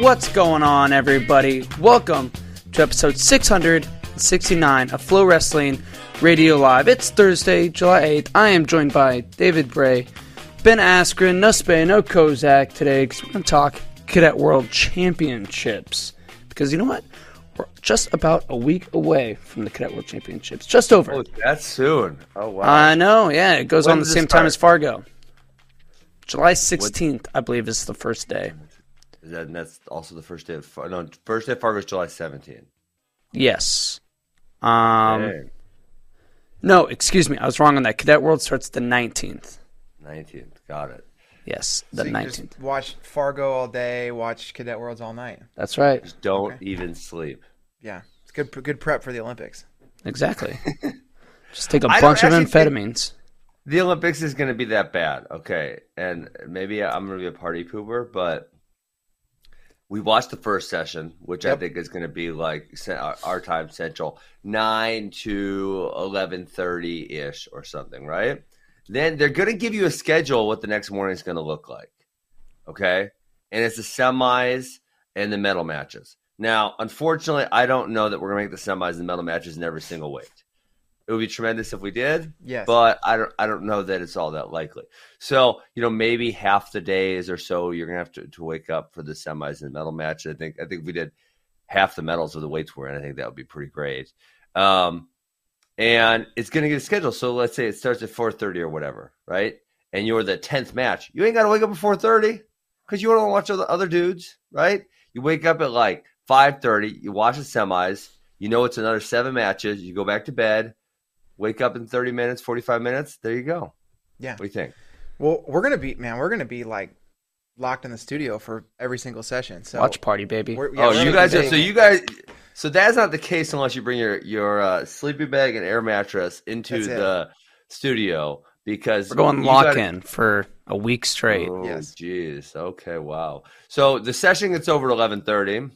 what's going on, everybody? Welcome to episode 669 of Flow Wrestling Radio Live. It's Thursday, July 8th. I am joined by David Bray, Ben Askren, no Spey, no Kozak today because we're going to talk Cadet World Championships. Because you know what? We're just about a week away from the Cadet World Championships. Just over. Oh, that's soon. Oh wow. I know, yeah. It goes When on the same time as Fargo. July 16th, I believe, is the first day. Is that, and that's also the first day of Far- no first day of Fargo is July 17th. Yes. Um, Dang. no, excuse me. I was wrong on that. Cadet World starts the 19th. 19th. Got it. Yes, the 19th. Just watch Fargo all day. Watch Cadet Worlds all night. That's right. Just don't even sleep. Yeah, it's good. Good prep for the Olympics. Exactly. Just take a I don't bunch of amphetamines. The Olympics is going to be that bad, okay? And maybe I'm going to be a party pooper, but we watched the first session, which I think is going to be like our our time central, nine to eleven thirty ish or something, right? Then they're going to give you a schedule what the next morning is going to look like, okay? And it's the semis and the medal matches. Now, unfortunately, I don't know that we're going to make the semis and medal matches in every single weight. It would be tremendous if we did, Yes. but I don't I don't know that it's all that likely. So you know maybe half the days or so you're gonna have to, to wake up for the semis and the medal match. I think I think we did half the medals of the weights we're in, I think that would be pretty great. Um, and it's gonna get a schedule. So let's say it starts at four thirty or whatever, right? And you're the tenth match. You ain't gotta wake up at four thirty because you want to watch other other dudes, right? You wake up at like five thirty. You watch the semis. You know it's another seven matches. You go back to bed. Wake up in thirty minutes, forty five minutes. There you go. yeah. What do you think? Well, we're gonna be man. We're gonna be like locked in the studio for every single session. So Watch party, baby. yeah, oh, you guys are so you guys. So that's not the case unless you bring your your uh, sleeping bag and air mattress into the studio because We're going lock gotta- in for a week straight. Oh, Yes. jeez. Okay, wow. So the session gets over at eleven thirty,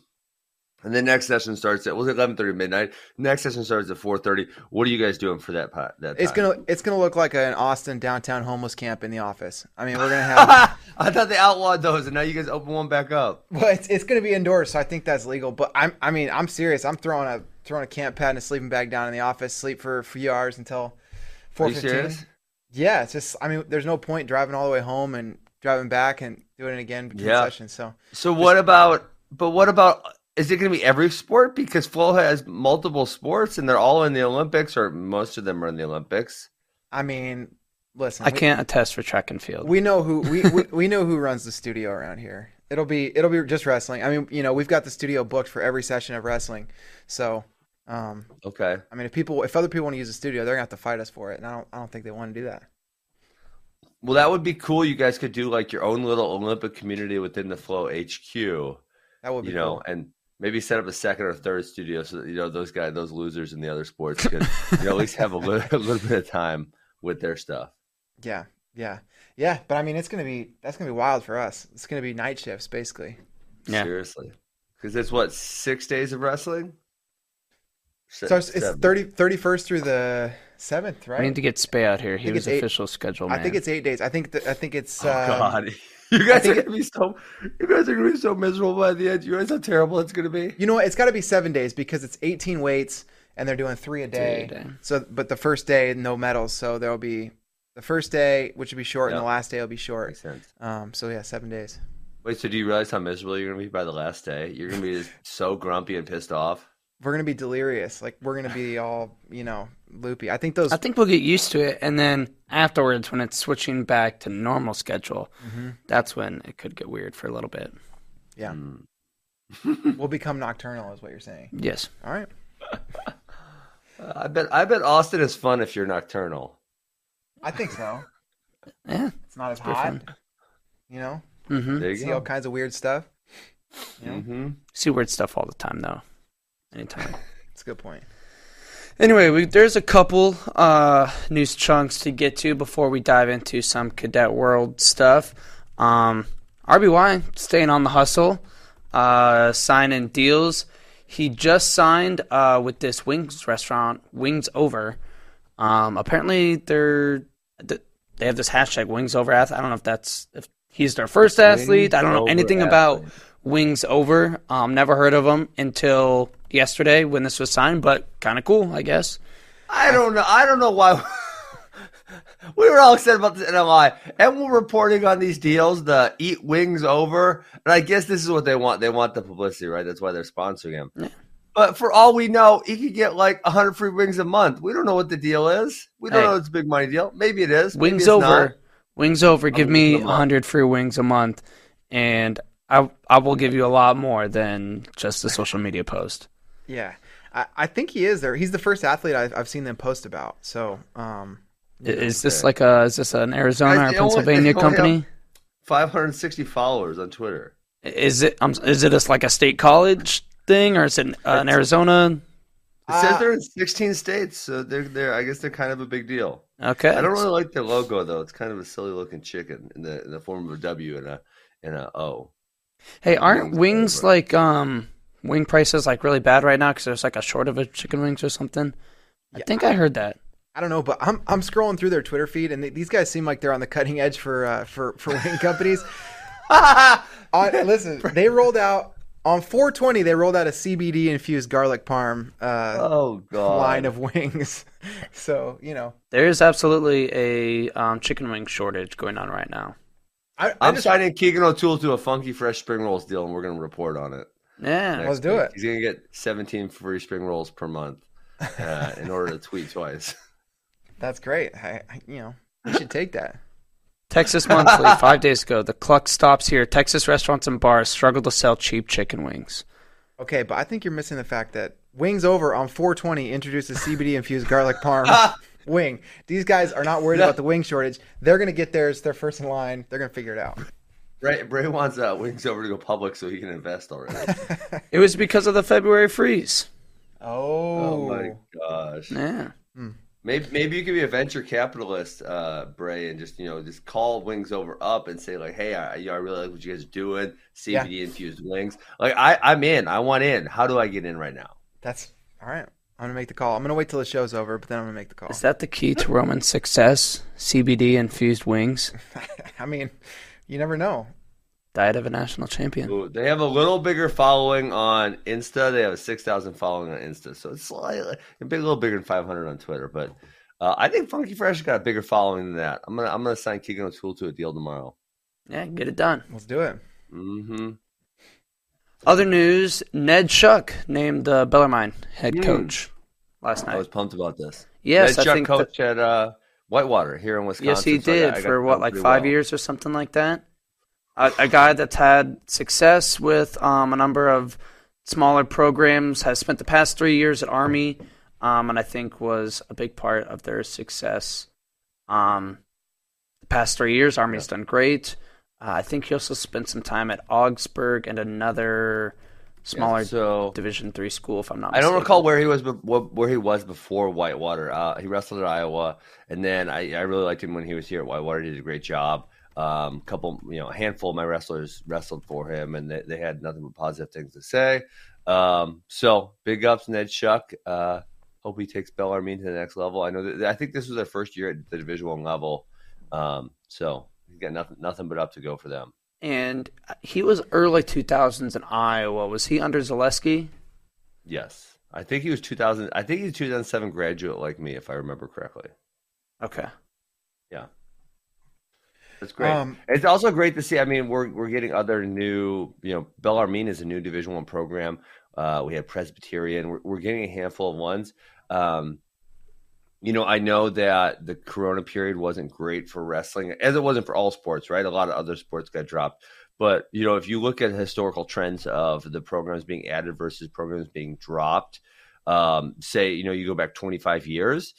and the next session starts at was eleven thirty midnight. Next session starts at four thirty. What are you guys doing for that pot? That It's time? gonna it's gonna look like an Austin downtown homeless camp in the office. I mean, we're gonna have. I thought they outlawed those, and now you guys open one back up. well, it's, it's gonna be indoors, so I think that's legal. But I'm I mean I'm serious. I'm throwing a throwing a camp pad and a sleeping bag down in the office. Sleep for a few hours until four fifteen. Yeah, it's just I mean, there's no point driving all the way home and driving back and doing it again between Yeah. sessions. So So what about? But what about? Is it going to be every sport? Because Flow has multiple sports, and they're all in the Olympics, or most of them are in the Olympics. I mean, listen, I we- can't attest for track and field. We know who we, we we know who runs the studio around here. It'll be it'll be just wrestling. I mean, you know, we've got the studio booked for every session of wrestling. So, um, Okay. I mean, if people if other people want to use the studio, they're gonna have to fight us for it, and I don't I don't think they want to do that. Well, that would be cool. You guys could do like your own little Olympic community within the Flow HQ. That would be you know, cool. and maybe set up a second or third studio so that, you know those guys, those losers in the other sports could you know at least have a little, a little bit of time with their stuff. Yeah, Yeah, yeah, but I mean, it's gonna be that's gonna be wild for us. It's gonna be night shifts basically. Yeah. Seriously, because it's what six days of wrestling. Se- So it's, it's 30, 31st through the seventh, right? We need to get Spey out here. He was eight- official schedule I think it's eight days. I think th- I think it's. Oh um, God, you guys are gonna be so. You guys are gonna be so miserable by the end. You realize how terrible it's gonna be. You know what? It's got to be seven days because it's 18 weights and they're doing three a day. Three a day. So, but the first day no medals, so there'll be the first day, which will be short, and the last day will be short. Makes sense. Um, so yeah, seven days. Wait, so do you realize how miserable you're gonna be by the last day? You're gonna be just so grumpy and pissed off. We're gonna be delirious. Like we're gonna be all you know loopy. I think those. I think we'll get used to it, and then afterwards, when it's switching back to normal schedule, Mm-hmm. that's when it could get weird for a little bit. yeah, Mm. we'll become nocturnal, is what you're saying. Yes. All right. Uh, I bet. I bet Austin is fun if you're nocturnal. I think so. Yeah. It's not as Pretty hot. You know, Mm-hmm. There you see go. all kinds of weird stuff. You know, hmm See weird stuff all the time, though. Anytime. it's a good point. Anyway, we, there's a couple uh, news chunks to get to before we dive into some cadet world stuff. Um, RBY staying on the hustle, uh, signing deals. He just signed uh, with this wings restaurant, Wings Over. Um, apparently, they're they have this hashtag Wings Over athlete. I don't know if that's if he's their first athlete. I don't know anything athlete. about Wings Over. Um, never heard of him until yesterday when this was signed, but kind of cool, I guess. I don't know. I don't know why. we were all excited about this NLI, and we're reporting on these deals. The eat wings over, and I guess this is what they want. They want the publicity, right? That's why they're sponsoring him. Yeah. But for all we know, he could get like hundred free wings a month. We don't know what the deal is. We don't Hey. know it's a big money deal. Maybe it is. Maybe Wings over, not. wings over. Give me a hundred free wings a month, and I I will give you a lot more than just a social media post. Yeah, I, I think he is there. He's the first athlete I've, I've seen them post about. So, um, I- Is this okay. like a is this an Arizona Guys, or Pennsylvania only company? Five hundred sixty followers on Twitter. Is it um, is it just like a state college thing, or is it uh, an Arizona? It says Uh, they're in sixteen states, so they're they're. I guess they're kind of a big deal. Okay, I don't really like their logo though. It's kind of a silly looking chicken in the in the form of a W and a and a O. Hey, aren't Wings wings like um wing prices like really bad right now because there's like a short of a chicken wings or something? I think I heard that. I don't know, but I'm I'm scrolling through their Twitter feed, and th- these guys seem like they're on the cutting edge for uh, for for wing companies. on, listen, they rolled out on 420. They rolled out a CBD infused garlic parm uh, Oh god! line of wings. so you know, There is absolutely a um, chicken wing shortage going on right now. I, I I'm just, signing Keegan O'Toole to a funky fresh spring rolls deal, and we're going to report on it. Yeah, next Let's do week. it. He's going to get 17 free spring rolls per month uh, in order to tweet twice. that's great. I, I, you know, you should take that. Texas Monthly, five days ago. The cluck stops here. Texas restaurants and bars struggle to sell cheap chicken wings. Okay, but I think you're missing the fact that Wings Over on 420 introduced a CBD infused garlic parm wing. These guys are not worried about the wing shortage. They're going to get theirs. They're first in line. They're going to figure it out. Bray, Bray wants uh, wings over to go public so he can invest already. It was because of the February freeze. Oh Oh, my gosh! Yeah. Maybe maybe you could be a venture capitalist, uh, Bray, and just you know just call Wings Over up and say like, hey, I, you know, I really like what you guys are doing. CBD infused wings. Like I, I'm in. I want in. How do I get in right now? that's all right. I'm gonna make the call. I'm gonna wait till the show's over, but then I'm gonna make the call. Is that the key to Roman success? CBD infused wings. I mean, you never know. Diet of a national champion. Ooh, They have a little bigger following on Insta. They have a six thousand following on Insta, so it's slightly a big, little bigger than five hundred on Twitter. But uh, I think Funky Fresh got a bigger following than that. I'm gonna I'm gonna sign Keegan O'Toole to a deal tomorrow. Yeah, get it done. Let's do it. Mm-hmm. Other news: Ned Shuck named the Bellarmine head Hmm. coach last night. I was pumped about this. Yes, Ned I Shuck think coach at uh, Whitewater here in Wisconsin. Yes, he so did got for what, like five well. years or something like that. A, a guy that's had success with um, a number of smaller programs has spent the past three years at Army, um, and I think was a big part of their success. Um, the past three years, Army's done great. Uh, I think he also spent some time at Augsburg and another smaller Yeah, so- Division three school. If I'm not, I don't mistaken. recall where he was, be- where he was before Whitewater. Uh, he wrestled at Iowa, and then I, I really liked him when he was here at Whitewater. He did a great job. Um, couple, you know, a handful of my wrestlers wrestled for him, and they, they had nothing but positive things to say. Um, so big ups, Ned Shuck. Uh, hope he takes Bellarmine to the next level. I know that I think this was their first year at the Division One level, um, so he's got nothing, nothing but up to go for them. And he was early 2000s in Iowa. Was he under Zalesky? Yes, I think he was 2000. I think he's 2007 graduate like me, if I remember correctly. Okay. Yeah. That's great. Um, it's also great to see. I mean, we're we're getting other new. You know, Bellarmine is a new Division One program. Uh, we have Presbyterian. We're, we're getting a handful of ones. Um, you know, I know that the Corona period wasn't great for wrestling, as it wasn't for all sports. Right, a lot of other sports got dropped. But you know, if you look at historical trends of the programs being added versus programs being dropped, um, say you know you go back 25 years,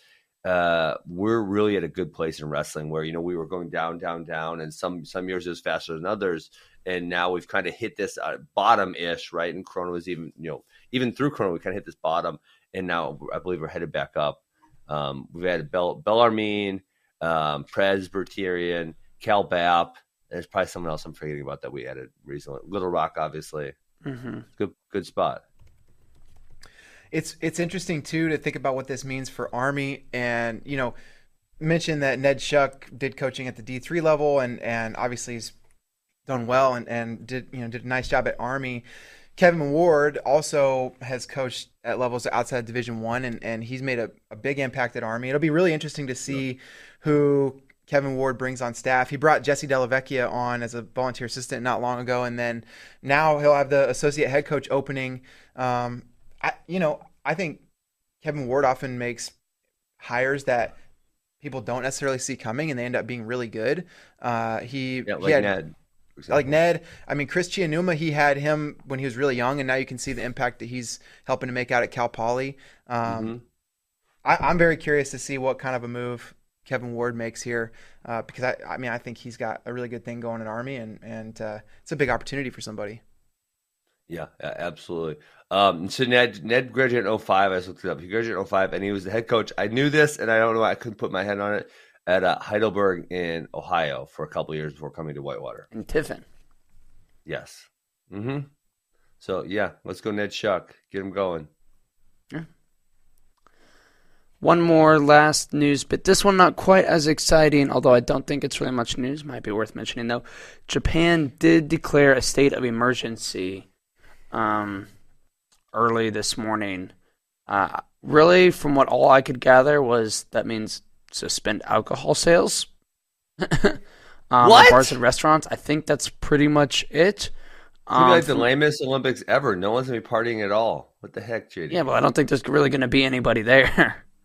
uh, we're really at a good place in wrestling where you know we were going down, down, down, and some some years it was faster than others, and now we've kind of hit this uh, bottom ish, right? And Corona was even you know even through Corona we kind of hit this bottom, and now I believe we're headed back up. Um, we've had Bell Bellarmine, um, Presbyterian, Cal Bap. There's probably someone else I'm forgetting about that we added recently. Little Rock, obviously, hmm good good spot. it's it's interesting too to think about what this means for Army, and you know, mention that Ned Shuck did coaching at the D three level, and and obviously he's done well, and and did you know did a nice job at Army. Kevin Ward also has coached at levels outside Division One, and, and he's made a, a big impact at Army. It'll be really interesting to see who Kevin Ward brings on staff. He brought Jesse Dellavecchia on as a volunteer assistant not long ago, and then now he'll have the associate head coach opening. Um, I, you know, I think Kevin Ward often makes hires that people don't necessarily see coming, and they end up being really good. Uh, he, Yeah, he had- Ned. For like. Ned. I mean, Chris Chianuma, he had him when he was really young, and now you can see the impact that he's helping to make out at Cal Poly. Um, Mhm. I, I'm very curious to see what kind of a move Kevin Ward makes here, uh, because I, I mean, I think he's got a really good thing going at Army, and and uh, it's a big opportunity for somebody. Yeah, absolutely. Um, so Ned Ned graduated in 05. I just looked it up. He graduated in 05, and he was the head coach. I knew this, and I don't know why I couldn't put my head on it at uh, Heidelberg in Ohio for a couple of years before coming to Whitewater. And Tiffin. Yes. Mm-hmm. So yeah, let's go Ned Shuck. Get him going. Yeah. One more last news but This one not quite as exciting, although I don't think it's really much news. Might be worth mentioning though. Japan did declare a state of emergency um, early this morning. Uh, really, from what all I could gather was that means suspend alcohol sales. um, What? Bars and restaurants. I think that's pretty much it. It's Um, gonna be like the lamest Olympics ever. No one's gonna be partying at all. What the heck, JD? yeah, but I don't think there's really going to be anybody there.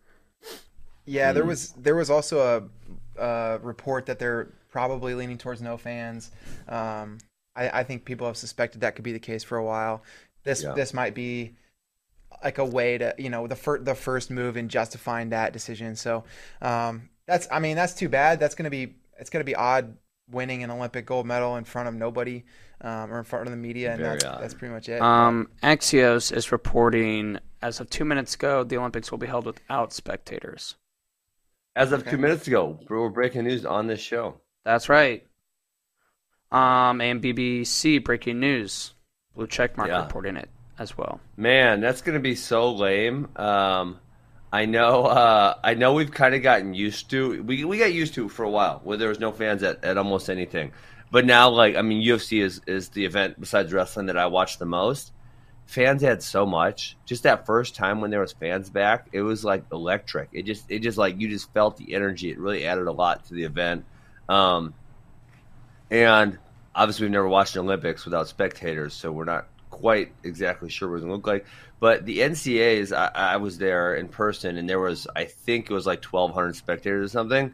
Yeah, there was there was also a, a report that they're probably leaning towards no fans. Um, I, I think people have suspected that could be the case for a while. This Yeah. this might be like a way to you know the fir- the first move in justifying that decision. So um, that's I mean that's too bad. That's gonna be it's gonna be odd winning an Olympic gold medal in front of nobody um, or in front of the media, and that's, that's pretty much it. Um, Axios is reporting as of two minutes ago, the Olympics will be held without spectators. As of Okay. two minutes ago, we're breaking news on this show. That's right. Um, and BBC breaking news, blue check mark Yeah. reporting it as well. Man, that's gonna be so lame. Um, I know. Uh, I know we've kind of gotten used to. We we got used to for a while, where there was no fans at, at almost anything. But now, like, I mean, UFC is is the event besides wrestling that I watch the most. Fans had so much. Just that first time when there was fans back, it was like electric. It just it just like you just felt the energy. It really added a lot to the event. Um, and obviously, we've never watched an Olympics without spectators, so we're not quite exactly sure what it's going to look like. But the NCAs, I, I was there in person, and there was, I think it was like 1,200 spectators or something.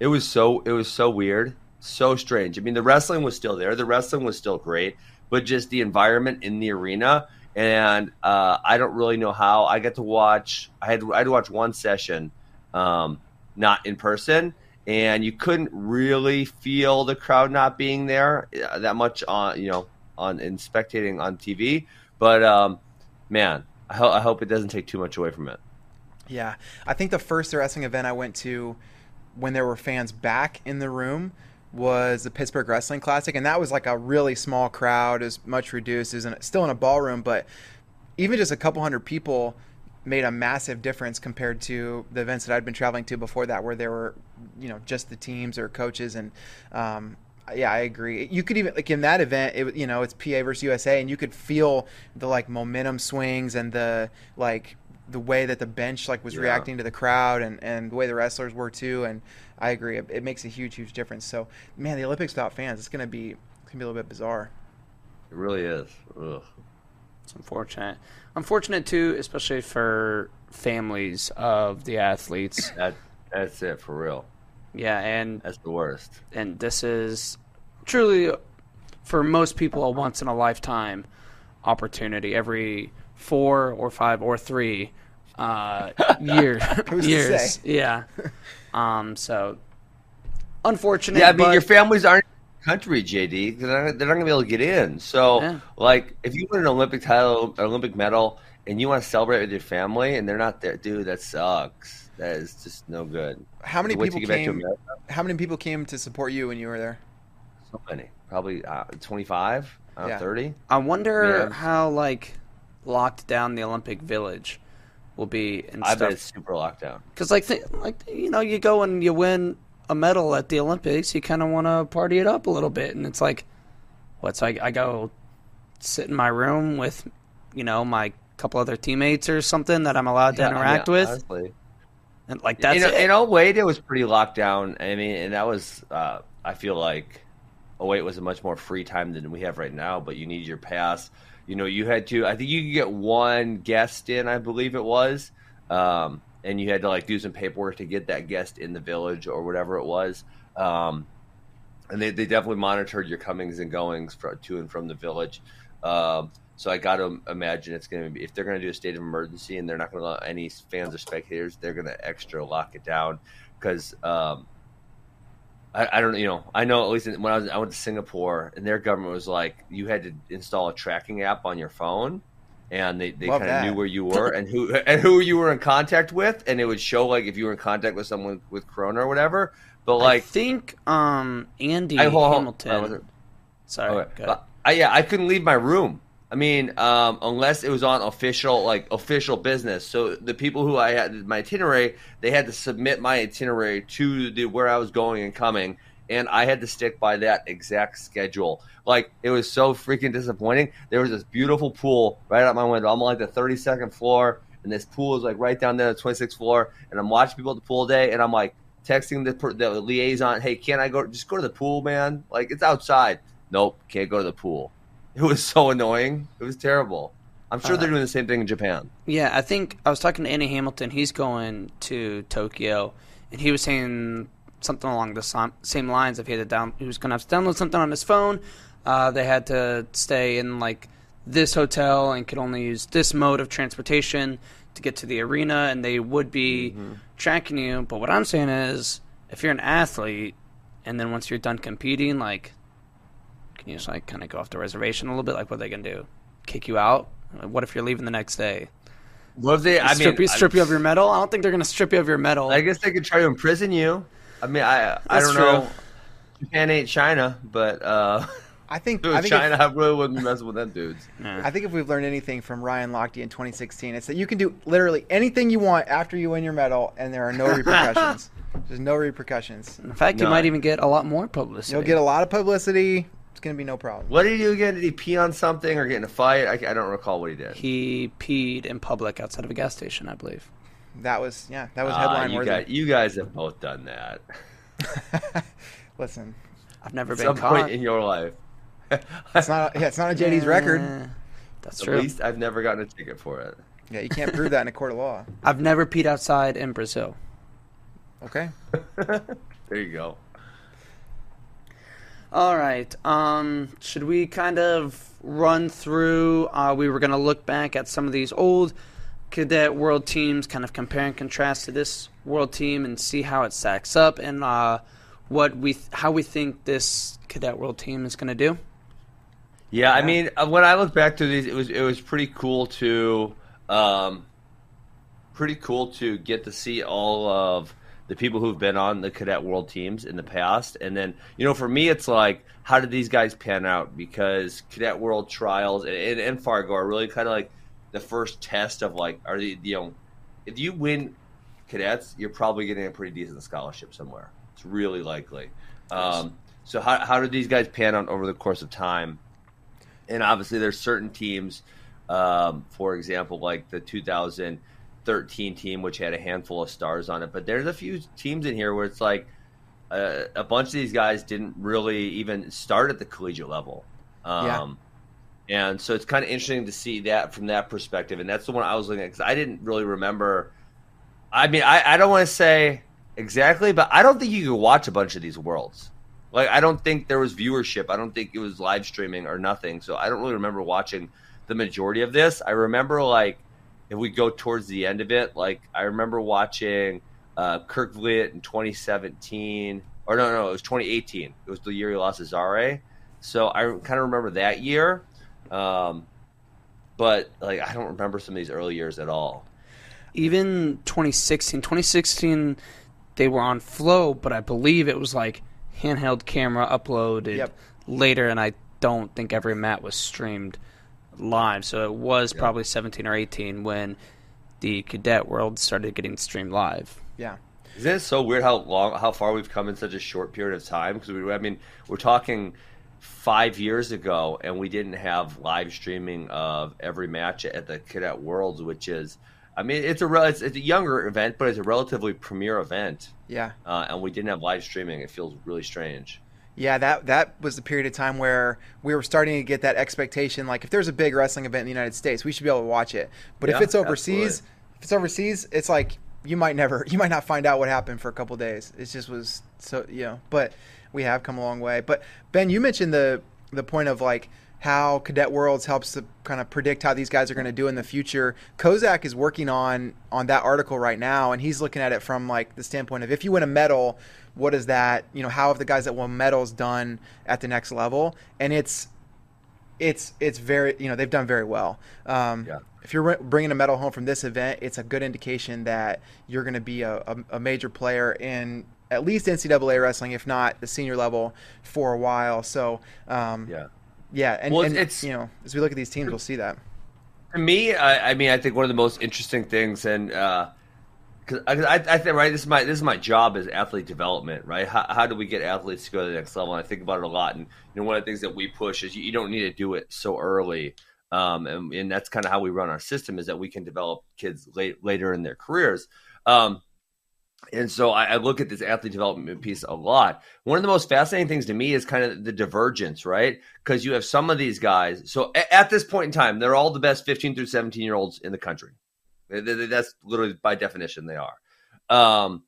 It was so, it was so weird, so strange. I mean, the wrestling was still there. The wrestling was still great, but just the environment in the arena. And uh, I don't really know how. I got to watch. I had I had to watch one session, um, not in person, and you couldn't really feel the crowd not being there uh, that much on you know on in spectating on TV. But um, man, I, ho- I hope it doesn't take too much away from it. Yeah, I think the first wrestling event I went to when there were fans back in the room was the Pittsburgh Wrestling Classic, and that was like a really small crowd, as much reduced, is still in a ballroom, but even just a couple hundred people made a massive difference compared to the events that I'd been traveling to before that, where there were, you know, just the teams or coaches. And um, yeah, I agree. You could even like in that event, it you know, it's PA versus USA, and you could feel the like momentum swings and the like the way that the bench like was Yeah. reacting to the crowd and and the way the wrestlers were too. And I agree, it, it makes a huge huge difference. So man, the Olympics without fans, it's gonna be it's gonna be a little bit bizarre. It really is. Ugh. It's unfortunate. Unfortunate too, especially for families of the athletes. That that's it for real. Yeah, and That's the worst. and this is truly for most people a once in a lifetime opportunity. Every four or five or three uh, year, years, say? yeah. Um, so unfortunate. Yeah, I mean, but- your families aren't country, JD. They're not, they're not going to be able to get in. So, Yeah. like, if you win an Olympic title, an Olympic medal, and you want to celebrate with your family, and they're not there, dude, that sucks. That is just no good. How many people you back to came? How many people came to support you when you were there? So many, probably uh, twenty-five, uh, Yeah. thirty. I wonder Yeah. how like locked down the Olympic Village will be and I bet it's super locked down. Because like th- like you know you go and you win a medal at the Olympics, you kind of want to party it up a little bit, and it's like, what's I I go sit in my room with you know my couple other teammates or something that I'm allowed to Yeah, I mean, interact with, honestly. And like that's in, in 08, it was pretty locked down. I mean, and that was, uh, I feel like 08 was a much more free time than we have right now, but you need your pass. You know, you had to, I think you could get one guest in, I believe it was. Um, and you had to like do some paperwork to get that guest in the village or whatever it was. Um, and they, they definitely monitored your comings and goings for, to and from the village. Um, so I got to imagine it's going to be if they're going to do a state of emergency and they're not going to let any fans or spectators, they're going to extra lock it down because um, I, I don't know. You know, I know at least when I was I went to Singapore and their government was like you had to install a tracking app on your phone. And they, they kind of knew where you were and who and who you were in contact with, and it would show like if you were in contact with someone with Corona or whatever. But I like, think um Andy I- hold- hold- Hamilton. was sorry, Okay. go ahead. But I, yeah, I couldn't leave my room. I mean, um, unless it was on official, like official business. So the people who I had my itinerary, they had to submit my itinerary to the where I was going and coming, and I had to stick by that exact schedule. Like it was so freaking disappointing. There was this beautiful pool right out my window. I'm on like the 32nd floor, and this pool is like right down there, the 26th floor, and I'm watching people at the pool day, and I'm like texting the the liaison, "Hey, can I go? Just go to the pool, man. Like it's outside." Nope, can't go to the pool. It was so annoying. It was terrible. I'm sure they're doing the same thing in Japan. Yeah, I think I was talking to Andy Hamilton. He's going to Tokyo, and he was saying something along the same lines. If he had to down, he was going to have to download something on his phone. Uh, they had to stay in like this hotel and could only use this mode of transportation to get to the arena, and they would be tracking you. But what I'm saying is, if you're an athlete, and then once you're done competing, like, can you just like kind of go off the reservation a little bit? Like, what are they gonna do? Kick you out? What if you're leaving the next day? What if they? I strip mean, you, strip you of your medal? I don't think they're going to strip you of your medal. I guess they could try to imprison you. I mean, I I That's don't know. Japan ain't China, but uh, I think if it I think China, if, I really wouldn't mess with them dudes. I think if we've learned anything from Ryan Lochte in 2016, it's that you can do literally anything you want after you win your medal, and there are no repercussions. There's no repercussions. In fact, you might even get a lot more publicity. You'll get a lot of publicity. It's gonna be no problem. What did he do again? Did he pee on something or get in a fight? I, I don't recall what he did. He peed in public outside of a gas station, I believe. That was yeah, that was Ah, headline you worthy. guys, you guys have both done that. Listen, I've never At been some caught. point in your life. it's not yeah, it's not on JD's record. Eh, That's At true. least I've never gotten a ticket for it. Yeah, you can't prove that in a court of law. I've never peed outside in Brazil. Okay. There you go. All right. Um, should we kind of run through? Uh, we were going to look back at some of these old cadet world teams, kind of compare and contrast to this world team, and see how it stacks up, and uh, what we th- how we think this cadet world team is going to do. Yeah, I mean, uh, when I look back to these, it was it was pretty cool to, um, pretty cool to get to see all of the people who've been on the cadet world teams in the past, and then you know, for me, it's like, how did these guys pan out? Because cadet world trials and, and, and Fargo are really kind of like the first test of like, are the you know, if you win cadets, you're probably getting a pretty decent scholarship somewhere. It's really likely. Um, so how how did these guys pan out over the course of time? And obviously, there's certain teams, um, for example, like the 2013 team, which had a handful of stars on it. But there's a few teams in here where it's like uh, a bunch of these guys didn't really even start at the collegiate level. Um, yeah. And so it's kind of interesting to see that from that perspective. And that's the one I was looking at because I didn't really remember. I mean, I, I don't want to say exactly, but I don't think you could watch a bunch of these worlds. Like I don't think there was viewership. I don't think it was live streaming or nothing. So I don't really remember watching the majority of this. I remember like if we go towards the end of it, like I remember watching uh, Kirk Vliet in 2017, or no, no, it was 2018. It was the year he lost Zare. So I kind of remember that year, um, but like I don't remember some of these early years at all. Even 2016, 2016, they were on Flow, but I believe it was like handheld camera uploaded yep. later, and I don't think every mat was streamed live. So it was yep. probably 17 or 18 when the cadet world started getting streamed live. Yeah. Isn't it so weird how long, how far we've come in such a short period of time? Because we, I mean, we're talking five years ago, and we didn't have live streaming of every match at the Cadet Worlds, which is I mean, it's a it's, it's, a younger event, but it's a relatively premier event. Yeah. Uh, and we didn't have live streaming. It feels really strange. Yeah, that that was the period of time where we were starting to get that expectation. Like, if there's a big wrestling event in the United States, we should be able to watch it. But yeah, if it's overseas, absolutely. if it's overseas, it's like you might never, you might not find out what happened for a couple days. It just was so, you know. But we have come a long way. But Ben, you mentioned the the point of like how Cadet Worlds helps to kind of predict how these guys are going to do in the future. Kozak is working on on that article right now, and he's looking at it from like the standpoint of if you win a medal, what is that? You know, how have the guys that won medals done at the next level? And it's it's it's very you know they've done very well. Um, yeah. If you're bringing a medal home from this event, it's a good indication that you're going to be a, a, a major player in at least NCAA wrestling, if not the senior level, for a while. So um, yeah yeah, and, well, and it's you know as we look at these teams, we'll see that. For me, I, I mean, I think one of the most interesting things, and because uh, I, I, think right, this is my this is my job as athlete development, right? How, how do we get athletes to go to the next level? And I think about it a lot, and you know, one of the things that we push is you, you don't need to do it so early. Um, and, and, that's kind of how we run our system is that we can develop kids late, later in their careers. Um, and so I, I, look at this athlete development piece a lot. One of the most fascinating things to me is kind of the divergence, right? Because you have some of these guys. So at, at, this point in time, they're all the best 15 through 17 year olds in the country. That's literally by definition they are. Um,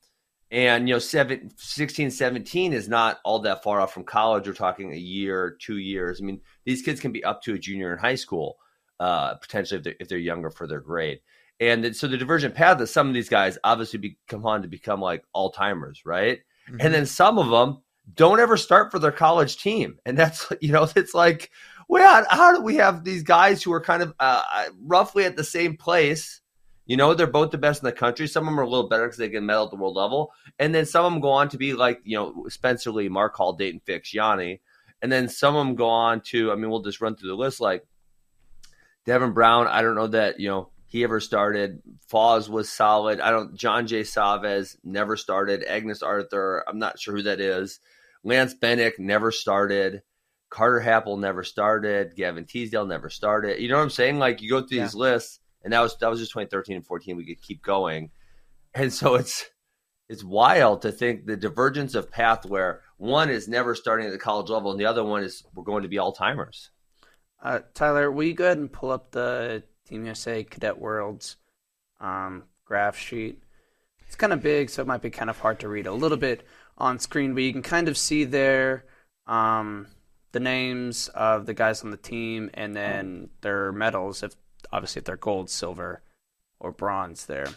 and, you know, seven, 16, 17 is not all that far off from college. We're talking a year, two years. I mean, these kids can be up to a junior in high school, uh, potentially if they're, if they're younger for their grade. And so the divergent path is some of these guys obviously become on to become like all timers, right? Mm-hmm. And then some of them don't ever start for their college team. And that's, you know, it's like, well, how do we have these guys who are kind of uh, uh, roughly at the same place? You know, they're both the best in the country. Some of them are a little better because they can medal at the world level. And then some of them go on to be like, you know, Spencer Lee, Mark Hall, Dayton Fix, Yianni. And then some of them go on to, I mean, we'll just run through the list like Devin Brown. I don't know that, you know, he ever started. Foz was solid. I don't. John J. Chavez never started. Angus Arthur, I'm not sure who that is. Lance Benick never started. Carter Happel never started. Gavin Teasdale never started. You know what I'm saying? Like you go through yeah. these lists, and that was that was just 2013 and 14. We could keep going, and so it's it's wild to think the divergence of path where one is never starting at the college level, and the other one is we're going to be all timers. Uh, Tyler, will you go ahead and pull up the Team USA Cadet Worlds um, graph sheet. It's kind of big, so it might be kind of hard to read a little bit on screen, but you can kind of see there um, the names of the guys on the team and then their medals, if obviously if they're gold, silver, or bronze there.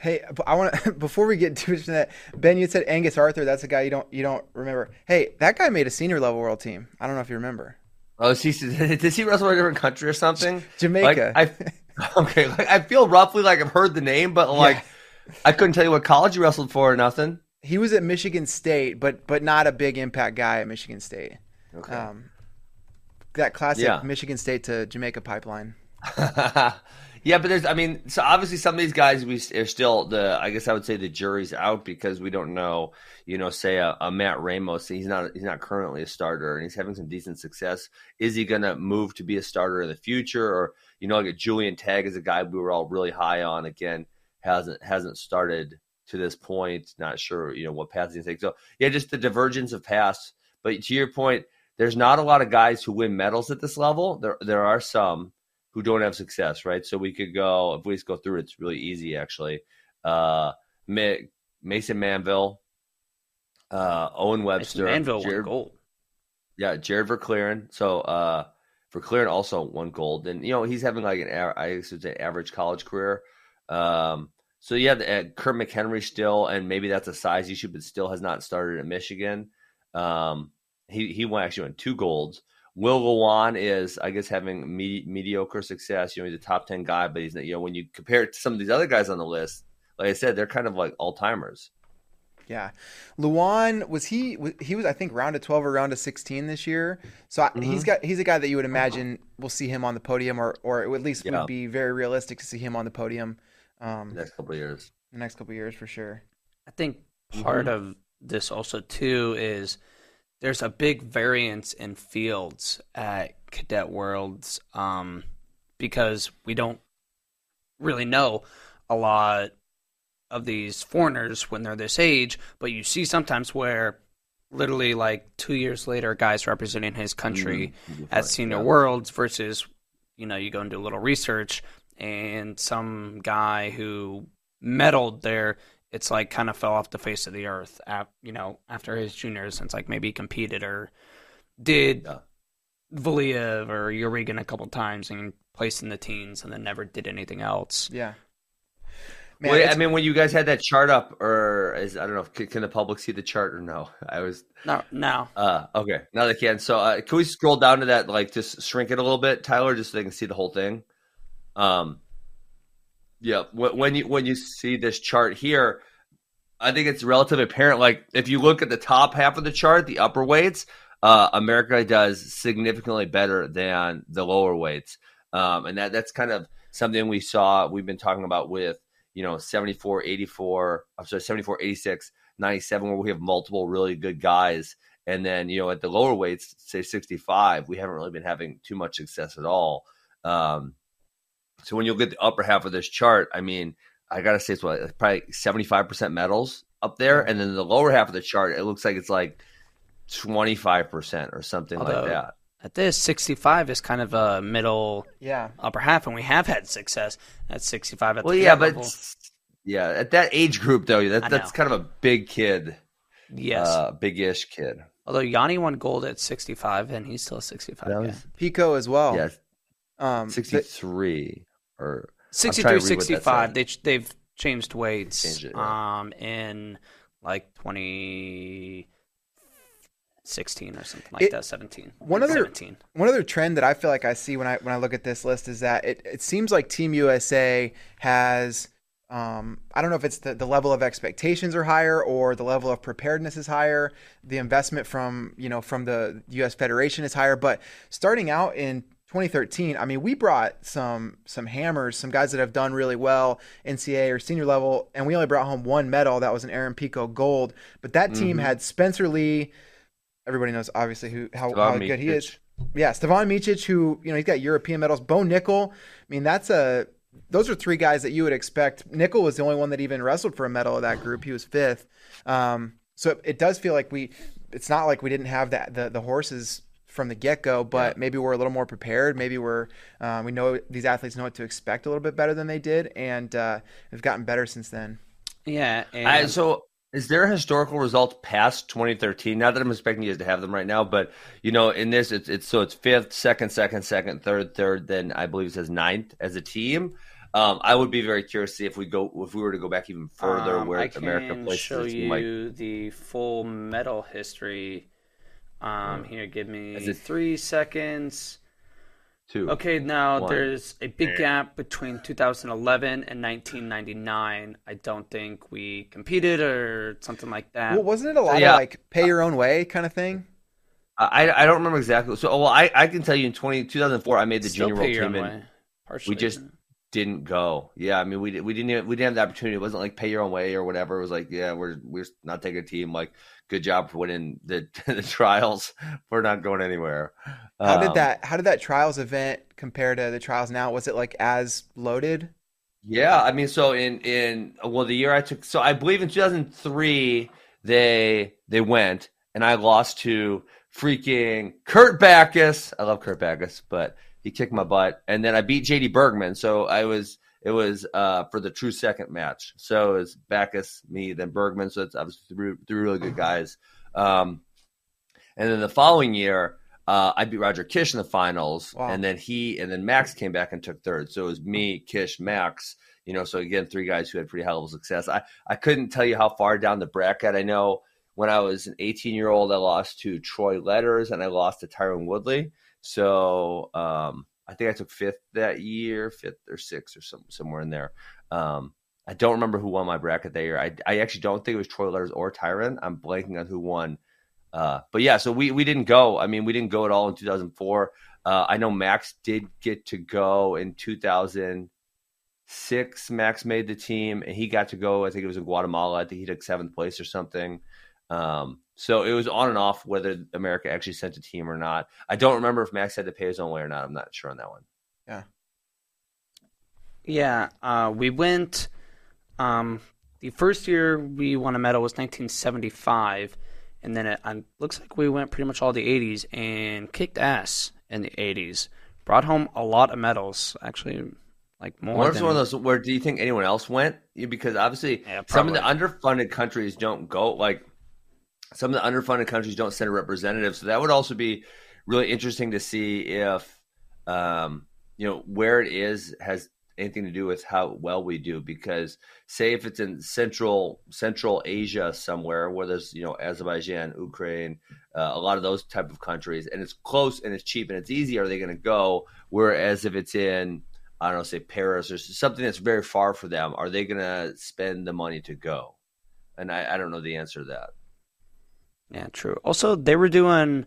Hey, I want to before we get too much into that, Ben, you said Angus Arthur. That's a guy you don't you don't remember. Hey, that guy made a senior level world team. I don't know if you remember. Oh, he, does he wrestle in a different country or something? Jamaica. Like, I, okay, like, I feel roughly like I've heard the name, but like yeah. I couldn't tell you what college he wrestled for or nothing. He was at Michigan State, but but not a big impact guy at Michigan State. Okay. Um, that classic yeah. Michigan State to Jamaica pipeline. yeah, but there's, I mean, so obviously some of these guys we are still the, I guess I would say the jury's out because we don't know, you know, say a, a Matt Ramos, he's not, he's not currently a starter and he's having some decent success. Is he going to move to be a starter in the future? Or, you know, like a Julian Tag is a guy we were all really high on again, hasn't, hasn't started to this point. Not sure, you know, what path he's take. So yeah, just the divergence of paths. But to your point, there's not a lot of guys who win medals at this level. There, there are some who don't have success, right? So we could go if we just go through it, it's really easy actually. Uh, Mason Manville, uh, Owen Webster, Mason Manville Jared, won gold. Yeah, Jared Verkleeren. So uh, Verkleeren also won gold, and you know he's having like an I guess it's an average college career. Um, so yeah, uh, Kurt McHenry still, and maybe that's a size issue, but still has not started at Michigan. Um, he he won actually won two golds. Will Lewan is, I guess, having me- mediocre success. You know, he's a top ten guy, but he's you know when you compare it to some of these other guys on the list, like I said, they're kind of like all timers. Yeah, Lewan was he? He was I think round of twelve or round of sixteen this year. So mm-hmm. he's got he's a guy that you would imagine we'll see him on the podium, or or at least yeah. would be very realistic to see him on the podium. Um, next couple years. The next couple years for sure. I think part mm-hmm. of this also too is there's a big variance in fields at Cadet Worlds um, because we don't really know a lot of these foreigners when they're this age, but you see sometimes where literally like two years later, guys representing his country mm-hmm. at senior yeah. worlds versus, you know, you go and do a little research and some guy who medaled there it's like kind of fell off the face of the earth. At, you know, after his juniors, since like maybe he competed or did yeah. Valiev or Yarygin a couple times and placed in the teens, and then never did anything else. Yeah. Man, Wait, I mean, when you guys had that chart up, or is I don't know, can, can, the public see the chart or no? I was no, no. Uh, okay, now they can. So, uh, can we scroll down to that? Like, just shrink it a little bit, Tyler, just so they can see the whole thing. Um, yeah, when you when you see this chart here, I think it's relatively apparent. Like if you look at the top half of the chart, the upper weights, uh, America does significantly better than the lower weights, um, and that that's kind of something we saw. We've been talking about with you know 74, 84, I'm sorry, 74, 86, 97, where we have multiple really good guys. And then, you know, at the lower weights, say 65, we haven't really been having too much success at all. Um, so when you look at the upper half of this chart, I mean, I gotta say it's what probably seventy five percent metals up there, and then the lower half of the chart, it looks like it's like twenty five percent or something Although, like that. At this, sixty five is kind of a middle, yeah, upper half, and we have had success at sixty five. At well, yeah, but level. yeah, at that age group though, that, that's kind of a big kid. Yes, uh, big-ish kid. Although Yianni won gold at 65, and he's still 65. Was, Pico as well. Yeah, um, 63 or 63 65 they they've changed weights Changed it, right. um in like 2016 or something like it, that 17 one other 17. one other trend that i feel like i see when i when i look at this list is that it, it seems like team usa has um, I don't know if it's the, the level of expectations are higher or the level of preparedness is higher. The investment from you know from the U.S. Federation is higher. But starting out in 2013, I mean, we brought some some hammers, some guys that have done really well NCAA or senior level, and we only brought home one medal. That was an Aaron Pico gold. But that team mm-hmm. had Spencer Lee. Everybody knows obviously who how, how good he is. Yeah, Stevan Micic, who you know he's got European medals. Bo Nickal. I mean, that's a those are three guys that you would expect. Nickal was the only one that even wrestled for a medal of that group. He was fifth. Um, so it, it does feel like we. It's not like we didn't have that the the horses from the get go, but yeah. maybe we're a little more prepared. Maybe we're uh, we know these athletes know what to expect a little bit better than they did, and uh, have gotten better since then. Yeah. And... I, so, is there historical results past 2013? Not that I'm expecting you to have them right now, but you know, in this, it's it's so it's fifth, second, second, second, third, third. Then I believe it says ninth as a team. Um, I would be very curious to see if we go if we were to go back even further, um, where I America places. show you might... the full medal history Um, here, give me Is it- three seconds. Two. Okay, now One. there's a big gap between 2011 and 1999. I don't think we competed or something like that. Well, wasn't it a lot yeah. of like pay your own way kind of thing? I, I don't remember exactly. So, well, I, I can tell you in 20, 2004, I made the Still junior pay world your team own and way, partially. we just didn't go. Yeah, I mean, we did- we didn't even, we didn't have the opportunity. It wasn't like pay your own way or whatever. It was like, yeah, we're we're not taking a team. Like, good job for winning the the trials. We're not going anywhere. How did Um, that how did that trials event compare to the trials now? Was it like as loaded? Yeah, I mean, so in in well, the year I took, so I believe in 2003 they they went and I lost to freaking Kurt Backus. I love Kurt Backus, but he kicked my butt, and then I beat JD Bergman. So I was it was uh for the true second match. So it was Backus, me, then Bergman. So it's obviously three, three really good guys. Um, and then the following year, uh, I beat Roger Kish in the finals, Wow. and then he and then Max came back and took third. So it was me, Kish, Max. You know, so again, three guys who had pretty high level success. I I couldn't tell you how far down the bracket. I know when I was an 18 year old, I lost to Troy Letters and I lost to Tyron Woodley. So um, I think I took fifth that year, fifth or sixth or some, somewhere in there. Um, I don't remember who won my bracket that year. I, I actually don't think it was Troy Letters or Tyron. I'm blanking on who won. Uh, but yeah, so we, we didn't go. I mean, we didn't go at all in 2004. Uh, I know Max did get to go in 2006. Max made the team and he got to go. I think it was in Guatemala. I think he took seventh place or something. Um, so it was on and off whether America actually sent a team or not. I don't remember if Max had to pay his own way or not. I'm not sure on that one. Yeah, Yeah, uh, we went. Um, the first year we won a medal was 1975, and then it um, looks like we went pretty much all the 80s and kicked ass in the 80s. Brought home a lot of medals, actually, like more. What than, one of those? Where do you think anyone else went? Because obviously, Yeah, some of the underfunded countries don't go. Like some of the underfunded countries don't send a representative. So that would also be really interesting to see if, um, you know, where it is has anything to do with how well we do. Because say if it's in central Central Asia somewhere where there's you know Azerbaijan, Ukraine, uh, a lot of those type of countries, and it's close and it's cheap and it's easy, are they going to go? Whereas if it's in I don't know, say Paris or something that's very far for them, are they going to spend the money to go? And I, I don't know the answer to that. Yeah, true. Also, they were doing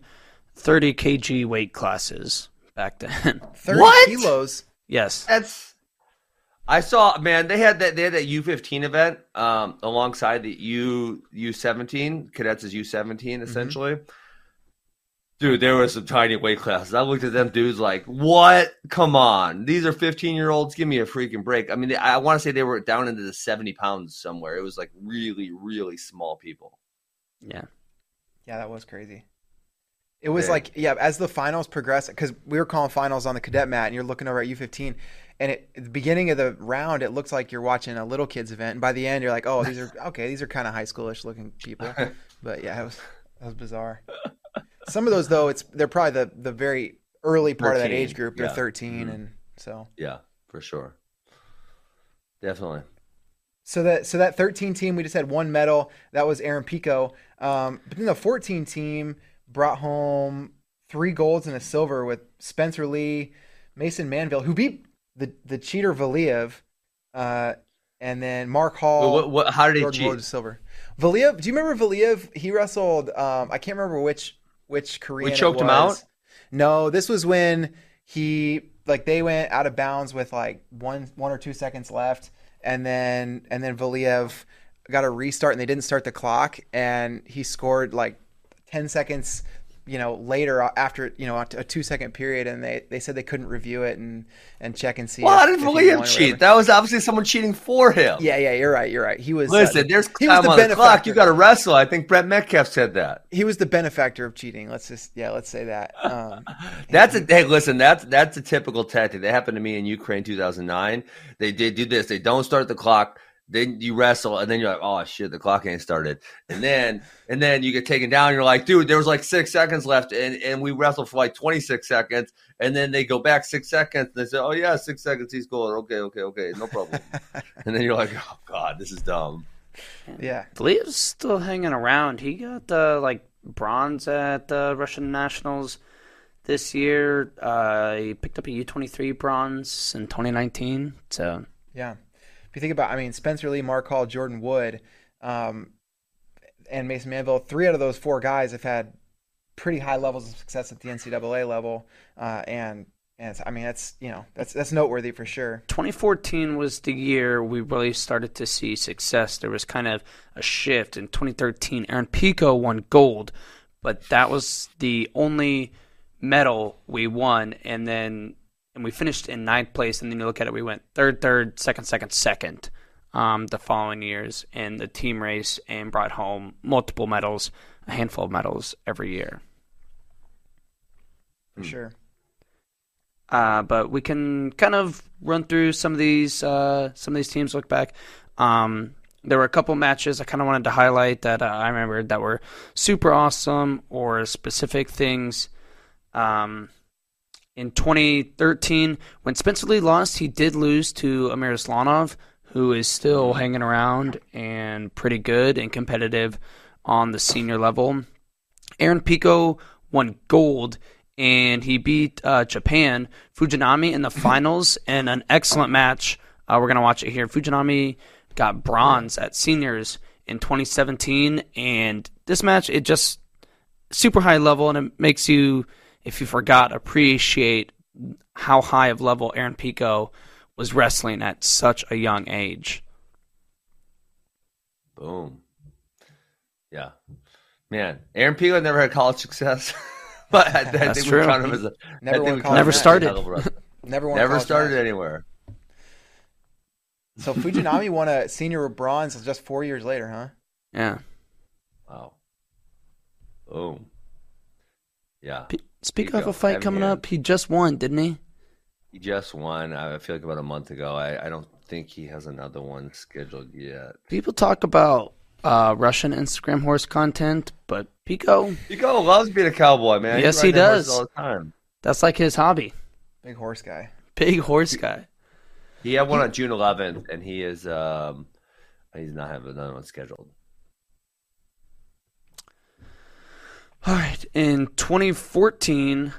30 kg weight classes back then. 30 What? kilos. yes. That's I saw man they had that they had that U fifteen event um, alongside the U U seventeen cadets is U seventeen essentially. Dude, there were some tiny weight classes. I looked at them dudes like, "What? Come on! These are fifteen year olds. Give me a freaking break." I mean, they, I want to say they were down into the seventy pounds somewhere. It was like really, really small people. Yeah. Yeah, that was crazy. It was Yeah. like yeah, as the finals progressed, because we were calling finals on the cadet mat, and you're looking over at U15, and it, at the beginning of the round, it looks like you're watching a little kids event, and by the end, you're like, oh, these are okay, these are kind of high schoolish looking people, but yeah, it was that was bizarre. Some of those though, it's they're probably the the very early part of that age group. They're yeah. 13, Mhm. and so Yeah, for sure. Definitely. So that so that 13 team we just had one medal. That was Aaron Pico. Um, but then the 14 team brought home three golds and a silver with Spencer Lee, Mason Manville, who beat the the cheater Valiev, uh, and then Mark Hall. What, what, how did he cheat? Silver. Valiev, do you remember Valiev? He wrestled. Um, I can't remember which which Korean. it choked him out? No, this was when he like they went out of bounds with like one one or two seconds left, and then and then Valiev got a restart and they didn't start the clock, and he scored like ten seconds. You know, later after you know a two second period, and they, they said they couldn't review it and and check and see. Well, if- how did if he William won or cheat? That was obviously someone cheating for him. Yeah, yeah, you're right. You're right. He was. uh, Listen, there's he was time the on the clock. You got to wrestle. I think Brent Metcalf said that. he was the benefactor of cheating. Let's just yeah, let's say that. Um, That's a hey. Listen, that's that's a typical tactic. That happened to me in Ukraine 2009. They did do this. They don't start the clock. Then you wrestle, and then you're like, "Oh shit, the clock ain't started." And then and then you get taken down. You're like, "Dude, there was like six seconds left, and and we wrestled for like 26 seconds." And then they go back six seconds. And they say, "Oh yeah, six seconds. He's going. Okay, okay, okay, no problem." and then you're like, "Oh god, this is dumb." yeah, Valiev's still hanging around. He got uh, like bronze at the Russian Nationals this year. Uh, he picked up a U23 bronze in 2019. So yeah, if you think about, I mean, Spencer Lee, Mark Hall, Jordan Wood, um, and Mason Manville, three out of those four guys have had pretty high levels of success at the NCAA level, uh, and and I mean that's you know that's that's noteworthy for sure. 2014 was the year we really started to see success. There was kind of a shift in 2013. Aaron Pico won gold, but that was the only medal we won, and then and we finished in ninth place. And then you look at it, we went third, third, second, second, second. Um, the following years in the team race and brought home multiple medals, a handful of medals every year. For sure. Uh, but we can kind of run through some of these uh, some of these teams. Look back. Um, there were a couple matches I kind of wanted to highlight that uh, I remembered that were super awesome or specific things. Um, in 2013, when Spencer Lee lost, he did lose to Amir Aslanov, who is still hanging around and pretty good and competitive on the senior level. Aaron Pico won gold and he beat uh, Japan Fujinami in the finals in an excellent match. Uh, we're gonna watch it here. Fujinami got bronze at seniors in 2017, and this match it just super high level, and it makes you, if you forgot, appreciate how high of level Aaron Pico was wrestling at such a young age. Boom. Yeah. Man, Aaron Pico never had college success. but I, I That's think true. we count him as a Never think won we college Never started. hell of a wrestler. Never won. Never started match. anywhere. So Fujinami won a senior bronze just four years later, huh? Yeah. Wow. Boom. Yeah. P- Speak of a fight coming hand. up, he just won, didn't he? He just won. I feel like about a month ago. I, I don't think he has another one scheduled yet. People talk about uh, Russian Instagram horse content, but Pico, Pico loves being a cowboy, man. Yes, He's he riding that horse does. all the time. that's like his hobby. Big horse guy. Big horse guy. He had one on June 11th, and he is um he's not having another one scheduled. All right. In 2014,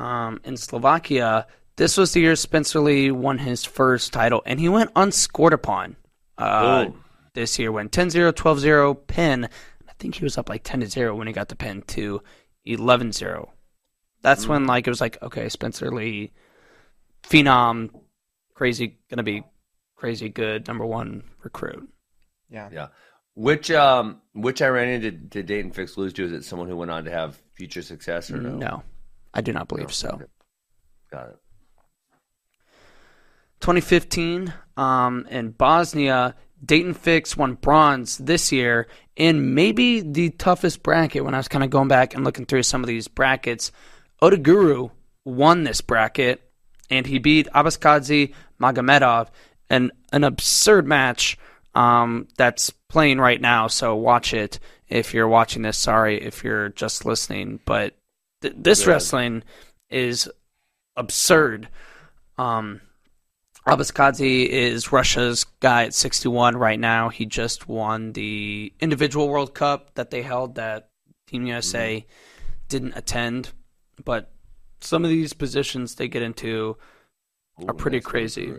um, in Slovakia, this was the year Spencer Lee won his first title, and he went unscored upon. Uh, this year went 10-0, 12-0, pin. I think he was up like 10 to 0 when he got the pin to 11-0. That's when like it was like okay, Spencer Lee, phenom, crazy, gonna be crazy good number one recruit. Yeah. Yeah. Which um which Iranian did, did Daton Fix lose to? Is it someone who went on to have future success or no? No, I do not believe so. Got it. 2015 um, in Bosnia, Daton Fix won bronze this year in maybe the toughest bracket when I was kind of going back and looking through some of these brackets. Otoguro won this bracket and he beat Abasgadzhi Magomedov in an absurd match um, that's playing right now. So watch it if you're watching this. Sorry if you're just listening, but th- this Good. wrestling is absurd. Um, Abasgadzhi is Russia's guy at 61 right now. He just won the individual World Cup that they held that Team USA didn't attend. But some of these positions they get into are Ooh, pretty crazy.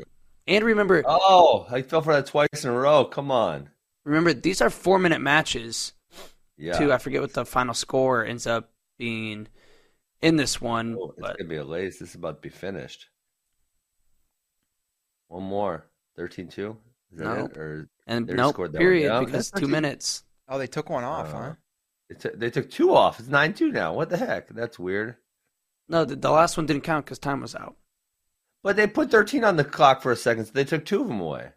And remember, Oh, I fell for that twice in a row. Come on. Remember these are four minute matches. Yeah. Too, I forget what the final score ends up being in this one, Oh, it's but gonna be a lace. This is about to be finished. One more. 13-2? Is that Nope. it? Or and they nope, scored that one period, down? because two minutes. Oh, they took one off, Uh, huh? They, took they took two off. It's 9-2 now. What the heck? That's weird. No, the, the last one didn't count because time was out. But they put 13 on the clock for a second, so they took two of them away.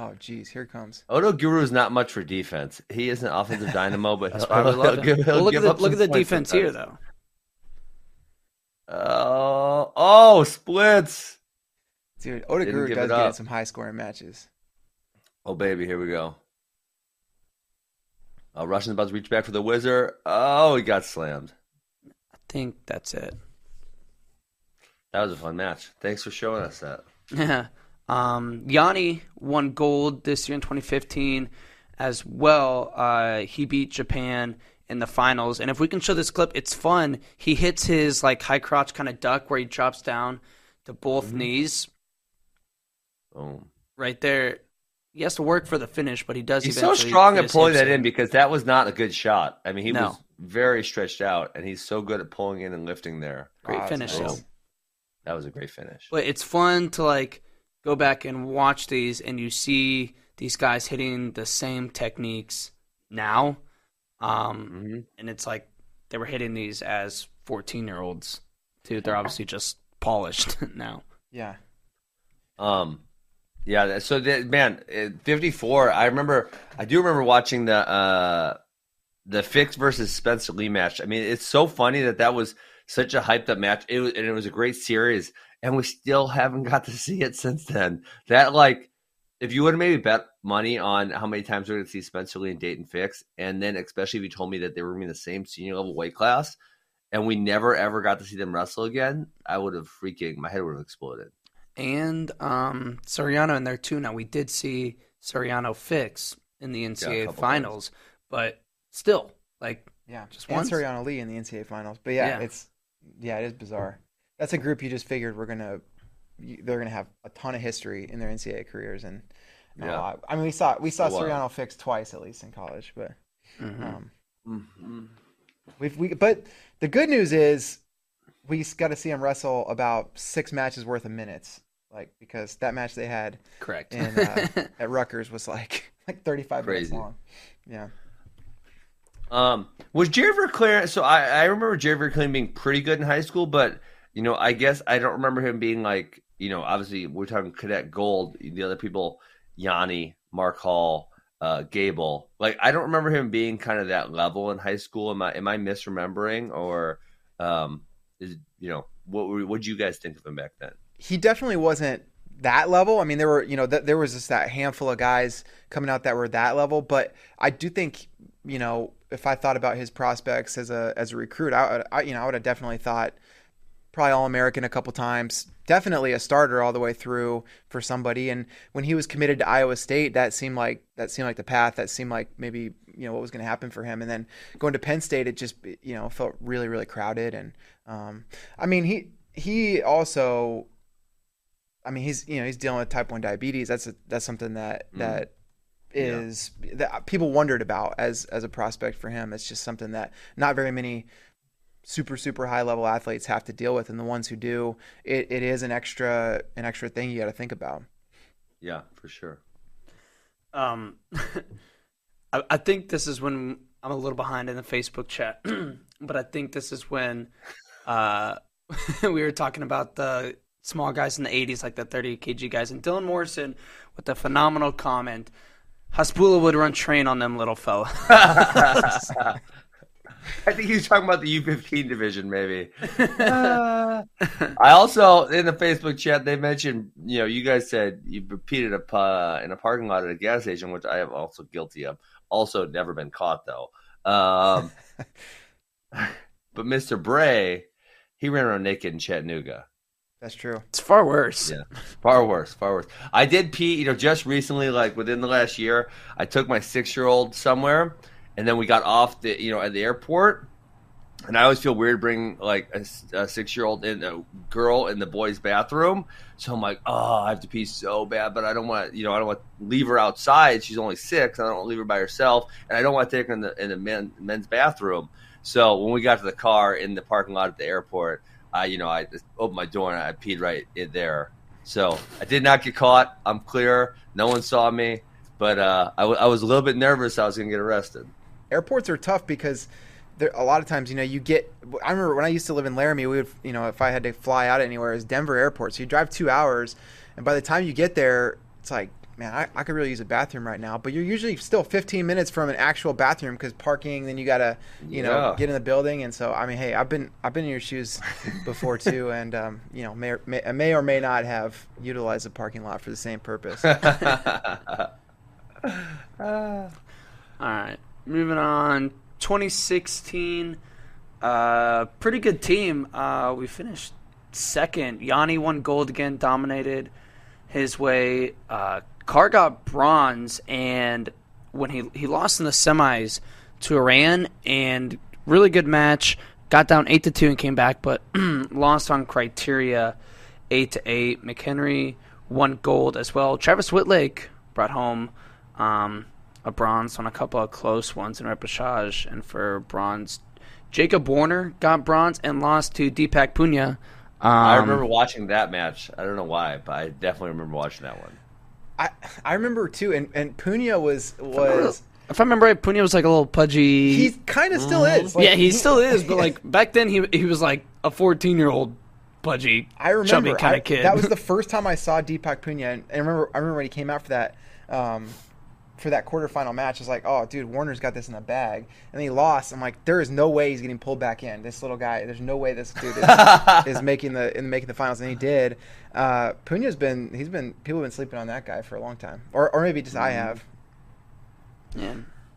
Oh, geez, here it comes. Otoguro is not much for defense. He is an offensive dynamo, but he'll, why we he'll give, he'll Well, look at the up look at the points defense here, though. Oh, oh, splits. Dude, Didn't Otoguro does get in some high scoring matches. Oh, baby, here we go. Oh, Russian's about to reach back for the wizard. Oh, he got slammed. I think that's it. That was a fun match. Thanks for showing us that. Yeah. Um, Yianni won gold this year in 2015 as well. Uh, he beat Japan in the finals. And if we can show this clip, it's fun. He hits his like high crotch kind of duck where he drops down to both Mm-hmm. knees Boom. right there. He has to work for the finish, but he does. He's so strong at pulling that in because that was not a good shot. I mean, he No. was very stretched out, and he's so good at pulling in and lifting there. Great Wow, finish, nice. That was a great finish. But it's fun to like go back and watch these, and you see these guys hitting the same techniques now, um, Mhm. and it's like they were hitting these as fourteen year olds too. They're obviously just polished now. Yeah. Um, yeah. So the, man, uh, fifty four. I remember. I do remember watching the uh the Fix versus Spencer Lee match. I mean, it's so funny that that was such a hyped up match. It was and it was a great series, and we still haven't got to see it since then. That like. If you would have maybe bet money on how many times we're going to see Spencer Lee and Daton Fix, and then especially if you told me that they were going to be in the same senior level weight class, and we never ever got to see them wrestle again, I would have freaking my head would have exploded. And um, Suriano in there too. Now we did see Suriano fix in the NCAA couple finals, but still, like Yeah. Just and once? Suriano Lee in the NCAA finals. But yeah, Yeah. it's yeah, it is bizarre. That's a group you just figured we're gonna they're gonna have a ton of history in their NCAA careers and Yeah. I, I mean we saw we saw So, uh, Suriano fix twice at least in college, but mhm. um, Mm-hmm. we've we but the good news is we got to see him wrestle about six matches worth of minutes, like because that match they had correct. in uh, at Rutgers was like like 35 minutes long. Yeah. Um, was Jerry Verkleeren? So I, I remember Jerry Verkleeren being pretty good in high school, but you know, I guess I don't remember him being like, you know, obviously we're talking cadet gold. The other people, Yianni, Mark Hall, uh, Gable. Like I don't remember him being kind of that level in high school. Am I am I misremembering or um, is you know what were- what you guys think of him back then? he definitely wasn't that level. I mean, there were you know th- there was just that handful of guys coming out that were that level, but I do think you know if I thought about his prospects as a as a recruit, I, I you know I would have definitely thought probably all American a couple times, definitely a starter all the way through for somebody. And when he was committed to Iowa State, that seemed like that seemed like the path. That seemed like maybe you know what was going to happen for him. And then going to Penn State, it just you know felt really really crowded. And um, I mean he he also I mean, he's you know he's dealing with type one diabetes. That's a, that's something that that is that people wondered about as as a prospect for him. It's just something that not very many super super high level athletes have to deal with, and the ones who do, it, it is an extra an extra thing you got to think about. Yeah, for sure. Um, I, I think this is when I'm a little behind in the Facebook chat, but I think this is when uh, we were talking about the small guys in the 80s, like the 30 kg guys, and Dylan Morrison with the phenomenal comment. Haspula would run train on them little fella. I think he was talking about the U15 division, maybe. Uh, I also in the Facebook chat they mentioned, you know, you guys said you repeated a uh, in a parking lot at a gas station, which I am also guilty of. Also, never been caught though. Um, but Mr. Bray, he ran around naked in Chattanooga. That's true. it's far worse. Yeah, far worse, far worse. I did pee, you know, just recently, like within the last year. I took my six-year-old somewhere, and then we got off the, you know, at the airport. And I always feel weird bringing like a, a six-year-old in a girl in the boys' bathroom. So I'm like, oh, I have to pee so bad, but I don't want, you know, I don't want to leave her outside. She's only six. I don't want to leave her by herself, and I don't want to take her in the in the men, men's bathroom. So when we got to the car in the parking lot at the airport, I, you know, I opened my door and I peed right in there. So I did not get caught. I'm clear. No one saw me, but uh, I, w- I was a little bit nervous. I was going to get arrested. Airports are tough because there a lot of times you know you get. I remember when I used to live in Laramie, we would you know if I had to fly out anywhere, it was Denver Airport. So you drive two hours, and by the time you get there, it's like. Man, I, I could really use a bathroom right now, but you're usually still 15 minutes from an actual bathroom because parking. Then you gotta, you know, Yeah. get in the building. And so, I mean, hey, I've been I've been in your shoes before too, and um, you know, may, or- may may or may not have utilized the parking lot for the same purpose. All right, moving on. 2016, uh, pretty good team. Uh, we finished second. Yianni won gold again, dominated his way. Uh, Carr got bronze, and when he he lost in the semis to Iran and really good match. Got down eight to two and came back, but lost on criteria eight to eight. McHenry won gold as well. Travis Wittlake brought home um, a bronze on a couple of close ones in repechage, and for bronze, Jacob Warner got bronze and lost to Deepak Punia. Um, I remember watching that match. I don't know why, but I definitely remember watching that one. I I remember too, and and Punia was was if I remember right, Punia was like a little pudgy. he kind of still is. Like, yeah, he still is, but like back then, he he was like a fourteen year old pudgy, I remember chubby kind of kid. That was the first time I saw Deepak Punia, and I remember I remember when he came out for that um, for that quarterfinal match. I was like, oh, dude, Warner's got this in the bag, and he lost. I'm like, there is no way he's getting pulled back in. This little guy, there's no way this dude is, is making the in making the finals, and he did. Uh, Punia's been he's been people have been sleeping on that guy for a long time, or or maybe just I have. yeah.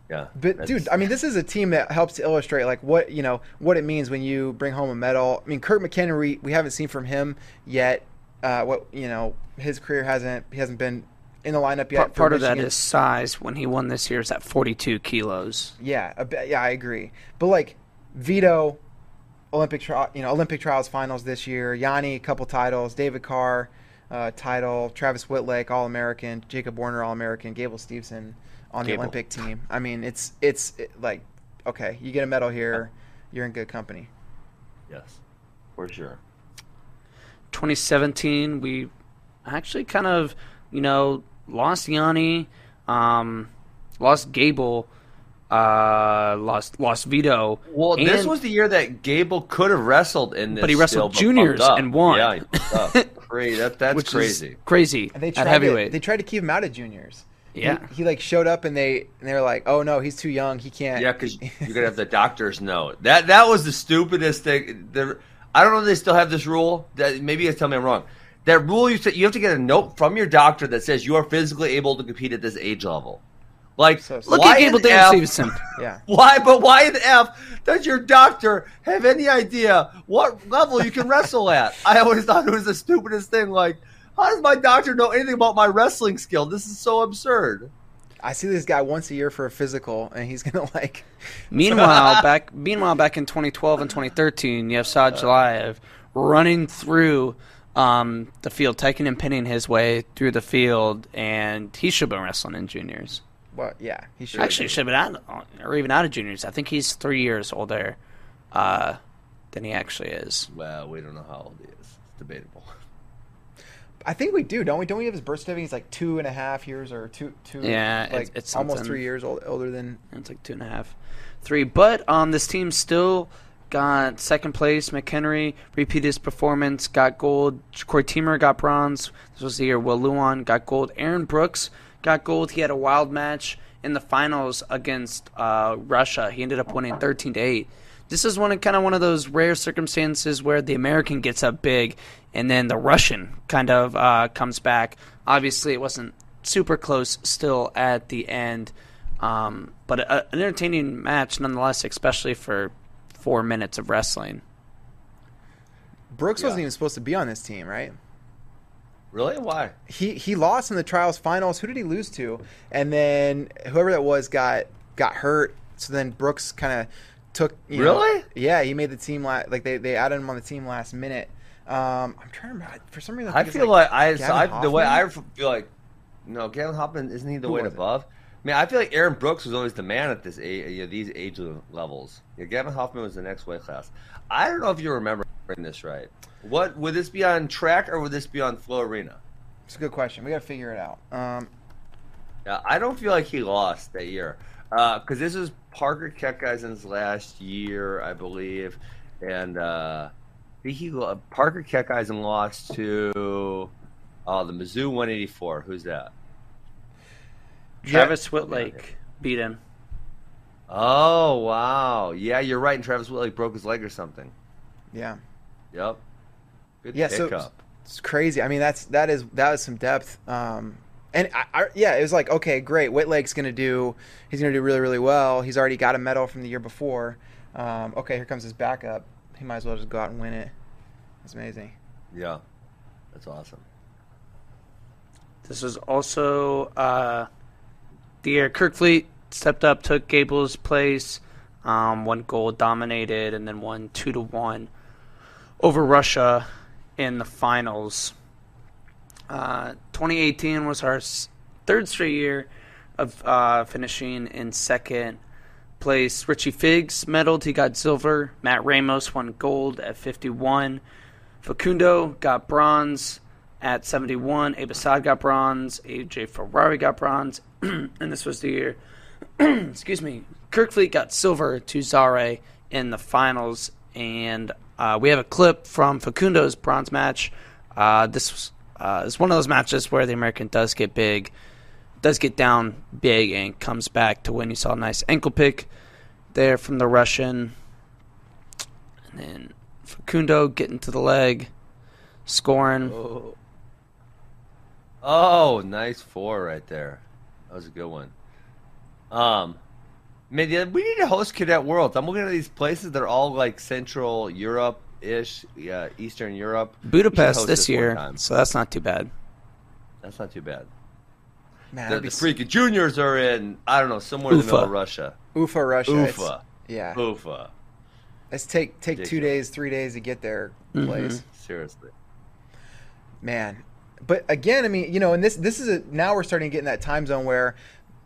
Yeah, But that's- dude, I mean, this is a team that helps to illustrate like what you know what it means when you bring home a medal. I mean, Kurt McKinnon, we, we haven't seen from him yet. Uh, what you know, his career hasn't he hasn't been in the lineup yet. Part, part of that is size. When he won this year, is at forty two kilos. yeah, a bit- yeah, I agree. But like Vito, Olympic tri- you know Olympic trials finals this year. Yianni, a couple titles. David Carr, uh, title. Travis Wittlake, All American. Jacob Warner, All American. Gable Steveson on the Olympic team. I mean, it's it's it, like okay, you get a medal here, you're in good company. yes, for sure. 2017, we actually kind of, you know, lost Yianni, um, lost Gable, uh, lost lost Vito. Well, this was the year that Gable could have wrestled in this, But he wrestled still, juniors and won. Yeah, he crazy. That, that's which crazy. is crazy And they at tried heavyweight. To, they tried to keep him out of juniors. He- Yeah. he, like showed up and they and they were like, oh no, he's too young, he can't. Yeah, because you're gonna have the doctor's note. That that was the stupidest thing. The, I don't know if they still have this rule. That maybe you tell me I'm wrong. That rule you said you have to get a note from your doctor that says you are physically able to compete at this age level. Like, So- Look why at Gable in David F- Steveson. yeah. Why? But why in the F does your doctor have any idea what level you can wrestle at? I always thought it was the stupidest thing. Like, how does my doctor know anything about my wrestling skill? This is so absurd. I see this guy once a year for a physical, and he's gonna like. Meanwhile, back meanwhile back in 2012 and 2013, you have Saad uh, Jalayev running through um, the field, taking and pinning his way through the field, and he should have been wrestling in juniors. Well, yeah, he should. Actually, should have been out, or even out of juniors. I think he's three years older uh, than he actually is. Well, we don't know how old he is. It's debatable. I think we do, don't we? Don't we have his birth certificate? He's like two and a half years or two, two. Yeah, like it's- it's almost three years old, older than. It's like two and a half, three. But um, this team still got second place. McHenry repeated his performance, got gold. Corey Teamer got bronze. This was the year Will Lewan got gold. Aaron Brooks got gold. He had a wild match in the finals against uh, Russia. He ended up winning thirteen to eight. This is one of kind of one of those rare circumstances where the American gets up big, and then the Russian kind of uh, comes back. Obviously, it wasn't super close still at the end. Um, but a, an entertaining match nonetheless, especially for four minutes of wrestling. Brooks wasn't even supposed to be on this team, right? Really? Why? He he lost in the trials finals. Who did he lose to? And then whoever that was got got hurt. So then Brooks kind of took. You know- Really? yeah, he made the team. La- like they, they added him on the team last minute. Um, I'm trying to remember. For some reason, I, I feel like, I, so I the way I feel like no Gavin Hoffman isn't he the Who weight was it? Above? I mean, I feel like Aaron Brooks was always the man at this age, you know, these age levels. Yeah, Gavin Hoffman was the next weight class. I don't know if you remember this right. What would this be on track or would this be on Flow Arena? It's a good question. We got to figure it out. Um, Yeah, I don't feel like he lost that year because this is Parker Keckeisen's last year, I believe, and uh, he lo- Parker Keckeisen lost to uh, the Mizzou 184. Who's that? Travis Wittlake beat him. Oh wow, yeah, you're right. And Travis Wittlake broke his leg or something. yeah. Yep. Good Yeah, so- It's crazy. I mean, that's that is that is some depth. Um, and I, I, yeah, it was like okay, great. Wittlake's gonna do. He's gonna do really really well. He's already got a medal from the year before. Um, okay, here comes his backup. He might as well just go out and win it. That's amazing. yeah, that's awesome. This was also uh, the year Kirk Fleet stepped up, took Gable's place, um, one goal dominated, and then won two to one over Russia in the finals. Uh, 2018 was our third straight year of uh, finishing in second place. Richie Figs medaled; he got silver. Matt Ramos won gold at 51. Facundo got bronze at 71. Abe got bronze. AJ Ferrari got bronze. and this was the year, excuse me, Kirkfleet got silver to Zare in the finals. And uh, we have a clip from Facundo's bronze match. Uh, this uh, is one of those matches where the American does get big, does get down big, and comes back to win. You saw a nice ankle pick there from the Russian. And then Facundo getting to the leg, scoring. Oh. Oh, nice four right there. That was a good one. Um, man, yeah, we need to host Cadet Worlds. I'm looking at these places they're all like Central Europe ish, yeah, Eastern Europe. Budapest this, this year, so that's not too bad. That's not too bad. Man, the, the freaking juniors are in I don't know somewhere Ufa. in the middle of Russia. Ufa, Russia. Ufa. It's, yeah. Ufa. Let's take take Ridiculous. two days, three days to get there. Mm-hmm. Place seriously. Man, but again, I mean, you know, and this this is a now we're starting to get in that time zone where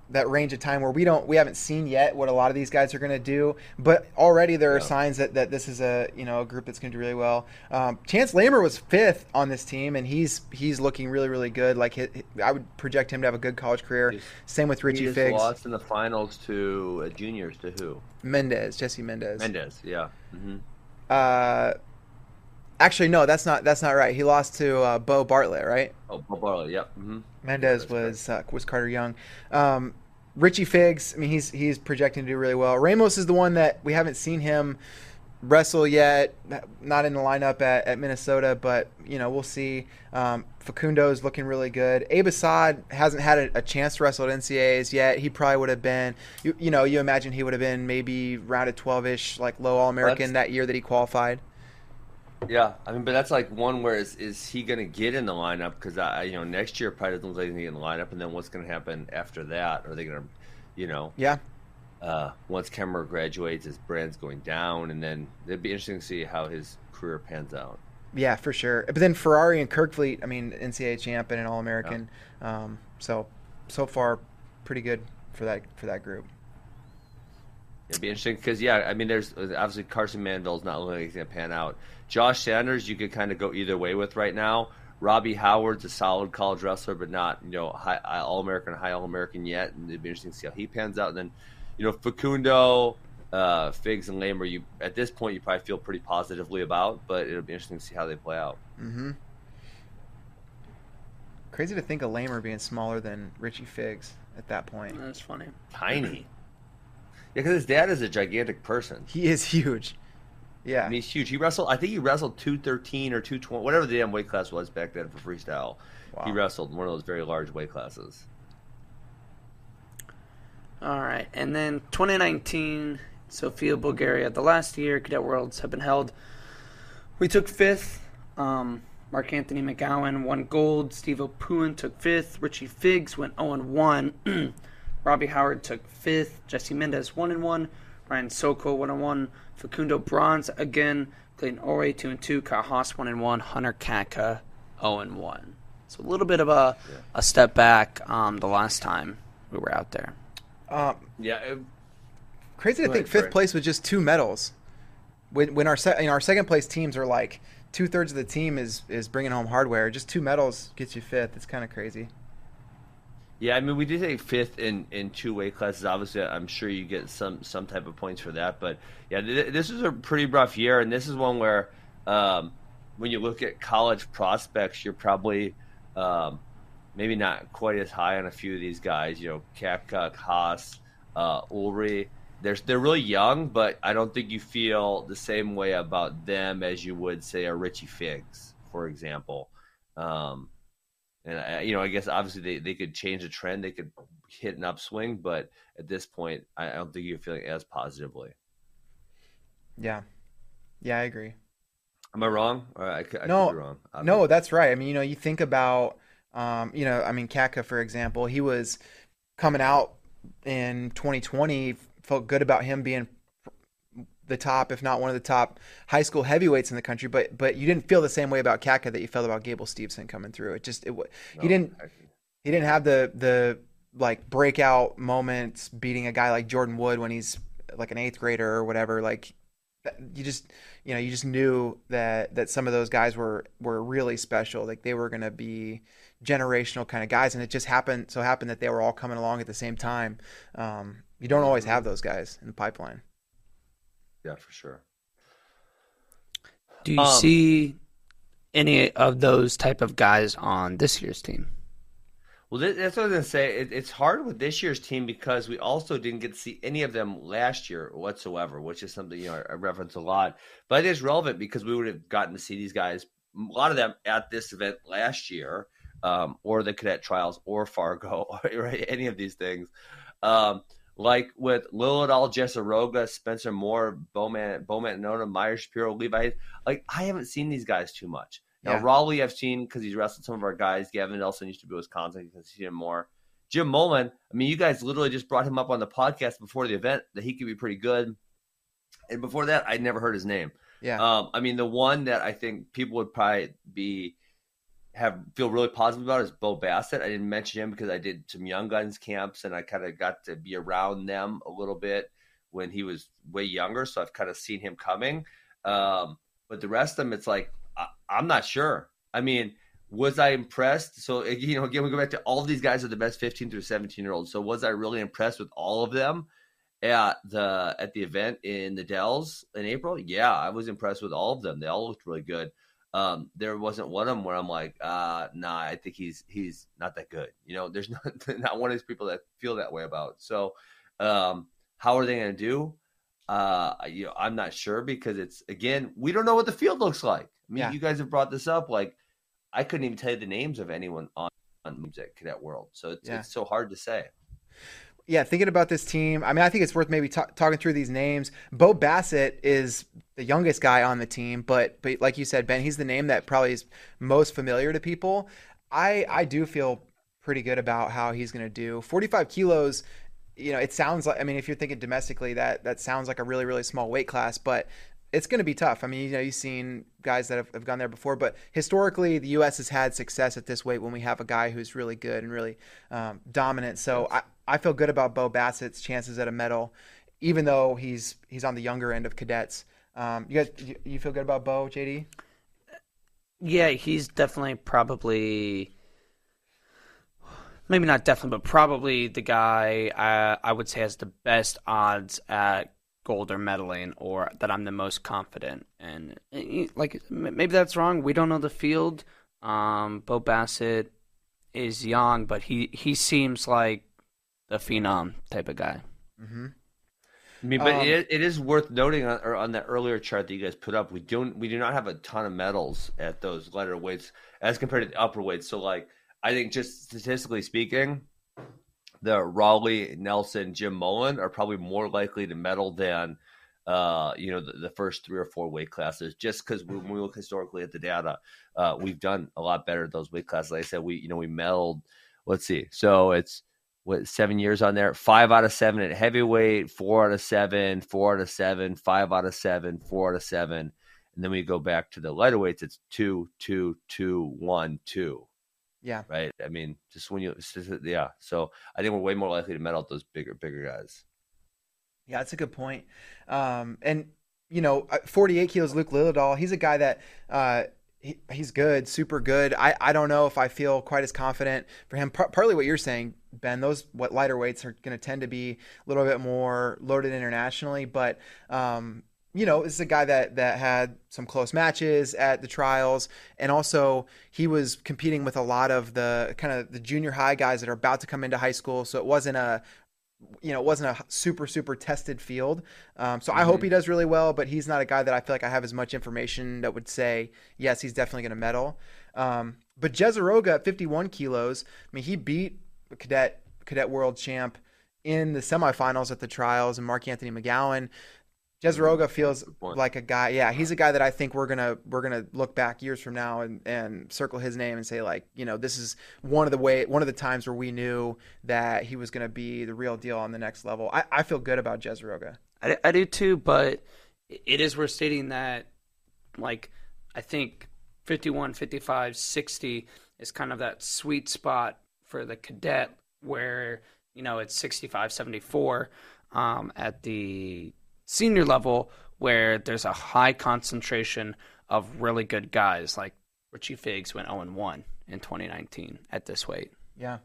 that range of time where we don't we haven't seen yet what a lot of these guys are going to do but already there are yeah. signs that, that this is a you know a group that's going to do really well. Um, chance lamer was fifth on this team and he's he's looking really really good. Like he, i would project him to have a good college career. He's, same with richie he figs. lost in the finals to uh, juniors to who? Mendez jesse mendez. Mendez yeah. Mm-hmm. uh Actually, no, that's not that's not right. He lost to uh, Bo Bartlett, right? Oh, Bo Bartlett, yep. Mm-hmm. Mendez was uh, was Carter Young. Um, Richie Figs, I mean, he's he's projecting to do really well. Ramos is the one that we haven't seen him wrestle yet. Not in the lineup at, at Minnesota, but you know we'll see. Um, Facundo is looking really good. Abe Assad hasn't had a, a, chance to wrestle at NCAAs yet. He probably would have been, you, you know, you imagine he would have been maybe rounded 12ish, like low All American that year that he qualified. Yeah, I mean, but that's like one where is is he going to get in the lineup? Because I, you know, next year probably doesn't look like he's get in the lineup, and then what's going to happen after that? Are they going to, you know, yeah. Uh, once Kemmer graduates, his brand's going down, and then it'd be interesting to see how his career pans out. Yeah, for sure. But then Ferrari and Kirkfleet, I mean, NCAA champion and All American. Yeah. Um, so so far, pretty good for that for that group. It'd be interesting because yeah, I mean, there's obviously Carson Manville's not looking like he's gonna pan out. Josh Sanders, you could kind of go either way with right now. Robbie Howard's a solid college wrestler, but not you know high, All American, high All American yet, and it'd be interesting to see how he pans out. And then, you know, Facundo, uh, Figs, and Lamer, you at this point you probably feel pretty positively about, but it'll be interesting to see how they play out. Mm-hmm. Crazy to think of Lamer being smaller than Richie Figs at that point. That's funny. Tiny. Yeah, because his dad is a gigantic person. He is huge. Yeah, I mean, he's huge. He wrestled. I think he wrestled two thirteen or two twenty, whatever the damn weight class was back then for freestyle. Wow. He wrestled one of those very large weight classes. All right, and then 2019, Sofia, Bulgaria. The last year Cadet Worlds have been held. We took fifth. Um, Mark Anthony McGowan won gold. Stevo Poulin took fifth. Richie Figs went 0 1. Robbie Howard took fifth. Jesse Mendez one and one. Ryan Soko one and one. Facundo Bronze again. Clayton Ore two and two. Kyle Haas one and one. Hunter Catka zero and one. So a little bit of a yeah. a step back um, the last time we were out there. Um, yeah. It, crazy to think fifth place with just two medals. When when our se- you our second place teams are like two thirds of the team is is bringing home hardware. Just two medals gets you fifth. It's kind of crazy. Yeah, I mean, we did take fifth in, in two weight classes. Obviously, I'm sure you get some some type of points for that. But yeah, th- this is a pretty rough year, and this is one where um, when you look at college prospects, you're probably um, maybe not quite as high on a few of these guys. You know, Catka, Haas, uh. They're they're really young, but I don't think you feel the same way about them as you would say a Richie Figs, for example. Um, and I, you know, I guess obviously they, they could change the trend, they could hit an upswing, but at this point, I, don't think you're feeling as positively. Yeah, yeah, I agree. Am I wrong? Or I, I no, wrong. No, that's right. I mean, you know, you think about, um, you know, I mean, Catka, for example, he was coming out in 2020 felt good about him being the top, if not one of the top high school heavyweights in the country. But but you didn't feel the same way about Catka that you felt about Gable Steveson coming through. It just it no, he didn't he didn't have the the like breakout moments beating a guy like Jordan Wood when he's like an eighth grader or whatever. Like you just you know you just knew that that some of those guys were were really special. Like they were going to be generational kind of guys, and it just happened so happened that they were all coming along at the same time. Um, you don't always have those guys in the pipeline. Yeah, for sure. Do you um, see any of those type of guys on this year's team? Well, that's what I was gonna say. It, it's hard with this year's team because we also didn't get to see any of them last year whatsoever, which is something you know I reference a lot. But it is relevant because we would have gotten to see these guys, a lot of them at this event last year, um, or the cadet trials, or Fargo, right? Any of these things. Um, like with Lilledahl, Jessaroga, Spencer Moore, Bowman, Bowman Nona, Meyer Shapiro, Levi. Like I haven't seen these guys too much. Now yeah. Raleigh, I've seen because he's wrestled some of our guys. Gavin Nelson used to be Wisconsin. Can see him more. Jim Mullen. I mean, you guys literally just brought him up on the podcast before the event that he could be pretty good. And before that, I'd never heard his name. Yeah. Um, I mean, the one that I think people would probably be have feel really positive about is Bo Bassett. I didn't mention him because I did some young guns camps and I kind of got to be around them a little bit when he was way younger. So I've kind of seen him coming. Um, but the rest of them, it's like I, am not sure. I mean, was I impressed? So you know, again, we go back to all of these guys are the best 15 through 17 year olds. So was I really impressed with all of them at the at the event in the Dells in April? Yeah, I was impressed with all of them. They all looked really good um, there wasn't one of them where I'm like, uh, nah, I think he's he's not that good. You know, there's not not one of these people that feel that way about. So, um, how are they going to do? Uh, you know, I'm not sure because it's again, we don't know what the field looks like. I mean, yeah. you guys have brought this up. Like, I couldn't even tell you the names of anyone on on at Cadet World, so it's yeah. it's so hard to say yeah, thinking about this team, I mean, I think it's worth maybe t- talking through these names. Bo Bassett is the youngest guy on the team, but but like you said, Ben, he's the name that probably is most familiar to people. I I do feel pretty good about how he's going to do. 45 kilos, you know, it sounds like I mean, if you're thinking domestically, that that sounds like a really really small weight class, but it's going to be tough. I mean, you know, you've seen guys that have, have, gone there before, but historically, the U.S. has had success at this weight when we have a guy who's really good and really um, dominant. So I, I feel good about Bo Bassett's chances at a medal, even though he's he's on the younger end of cadets. Um, you guys, you, you feel good about Bo, JD? Yeah, he's definitely probably maybe not definitely, but probably the guy I, I would say has the best odds at gold or medaling or that I'm the most confident and like maybe that's wrong we don't know the field um, Bo Bassett is young but he he seems like the phenom type of guy mm-hmm. I mean, but um, it, it is worth noting on, on that earlier chart that you guys put up. We don't, we do not have a ton of medals at those lighter weights as compared to the upper weights. So, like, I think just statistically speaking, the Raleigh, Nelson, Jim Mullen are probably more likely to medal than uh, you know the, the, first three or four weight classes. Just because when we look historically at the data, uh, we've done a lot better at those weight classes. Like I said, we you know we medaled. Let's see, so it's what seven years on there. Five out of seven at heavyweight, four out of seven, four out of seven, five out of seven, four out of seven, and then we go back to the lighter weights. It's two, two, two, one, two. Yeah. Right. I mean, just when you, yeah. So I think we're way more likely to medal those bigger, bigger guys. Yeah, that's a good point. Um, and you know, uh, 48 kilos, Luke Lilledahl. He's a guy that uh, he, he's good, super good. I, I don't know if I feel quite as confident for him. Par- partly what you're saying, Ben. Those what lighter weights are going to tend to be a little bit more loaded internationally, but um, you know, this is a guy that that had some close matches at the trials, and also he was competing with a lot of the kind of the junior high guys that are about to come into high school. So it wasn't a you know, it wasn't a super, super tested field. Um, so mm-hmm. I hope he does really well, but he's not a guy that I feel like I have as much information that would say, yes, he's definitely going to medal. Um, but Jezeroga at 51 kilos, I mean, he beat cadet, cadet world champ in the semifinals at the trials and Mark Anthony McGowan. Jezeroga feels like a guy. Yeah, he's a guy that I think we're gonna we're gonna look back years from now and, and circle his name and say like, you know, this is one of the way one of the times where we knew that he was gonna be the real deal on the next level. I, I feel good about Jezeroga. I, I do too, but it is worth stating that, like, I think 51, 55, 60 is kind of that sweet spot for the cadet where, you know, it's 65, 74 um, at the senior level where there's a high concentration of really good guys. Like Richie Figs went 0 1 in 2019 at this weight. Yeah.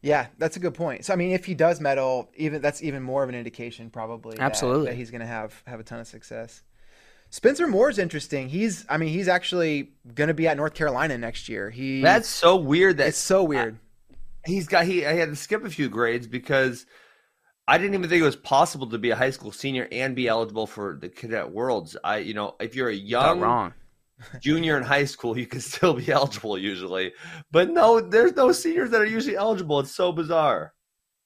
Yeah, that's a good point. So I mean, if he does medal, even that's even more of an indication, probably. Absolutely, that, that he's going to have have a ton of success. Spencer Moore's interesting. He's, I mean, he's actually going to be at North Carolina next year. He that's so weird. That it's so weird. I, he's got he. I had to skip a few grades because I didn't even think it was possible to be a high school senior and be eligible for the cadet worlds. I, you know, if you're a young Not wrong junior in high school, you can still be eligible usually. But no, there's no seniors that are usually eligible. It's so bizarre.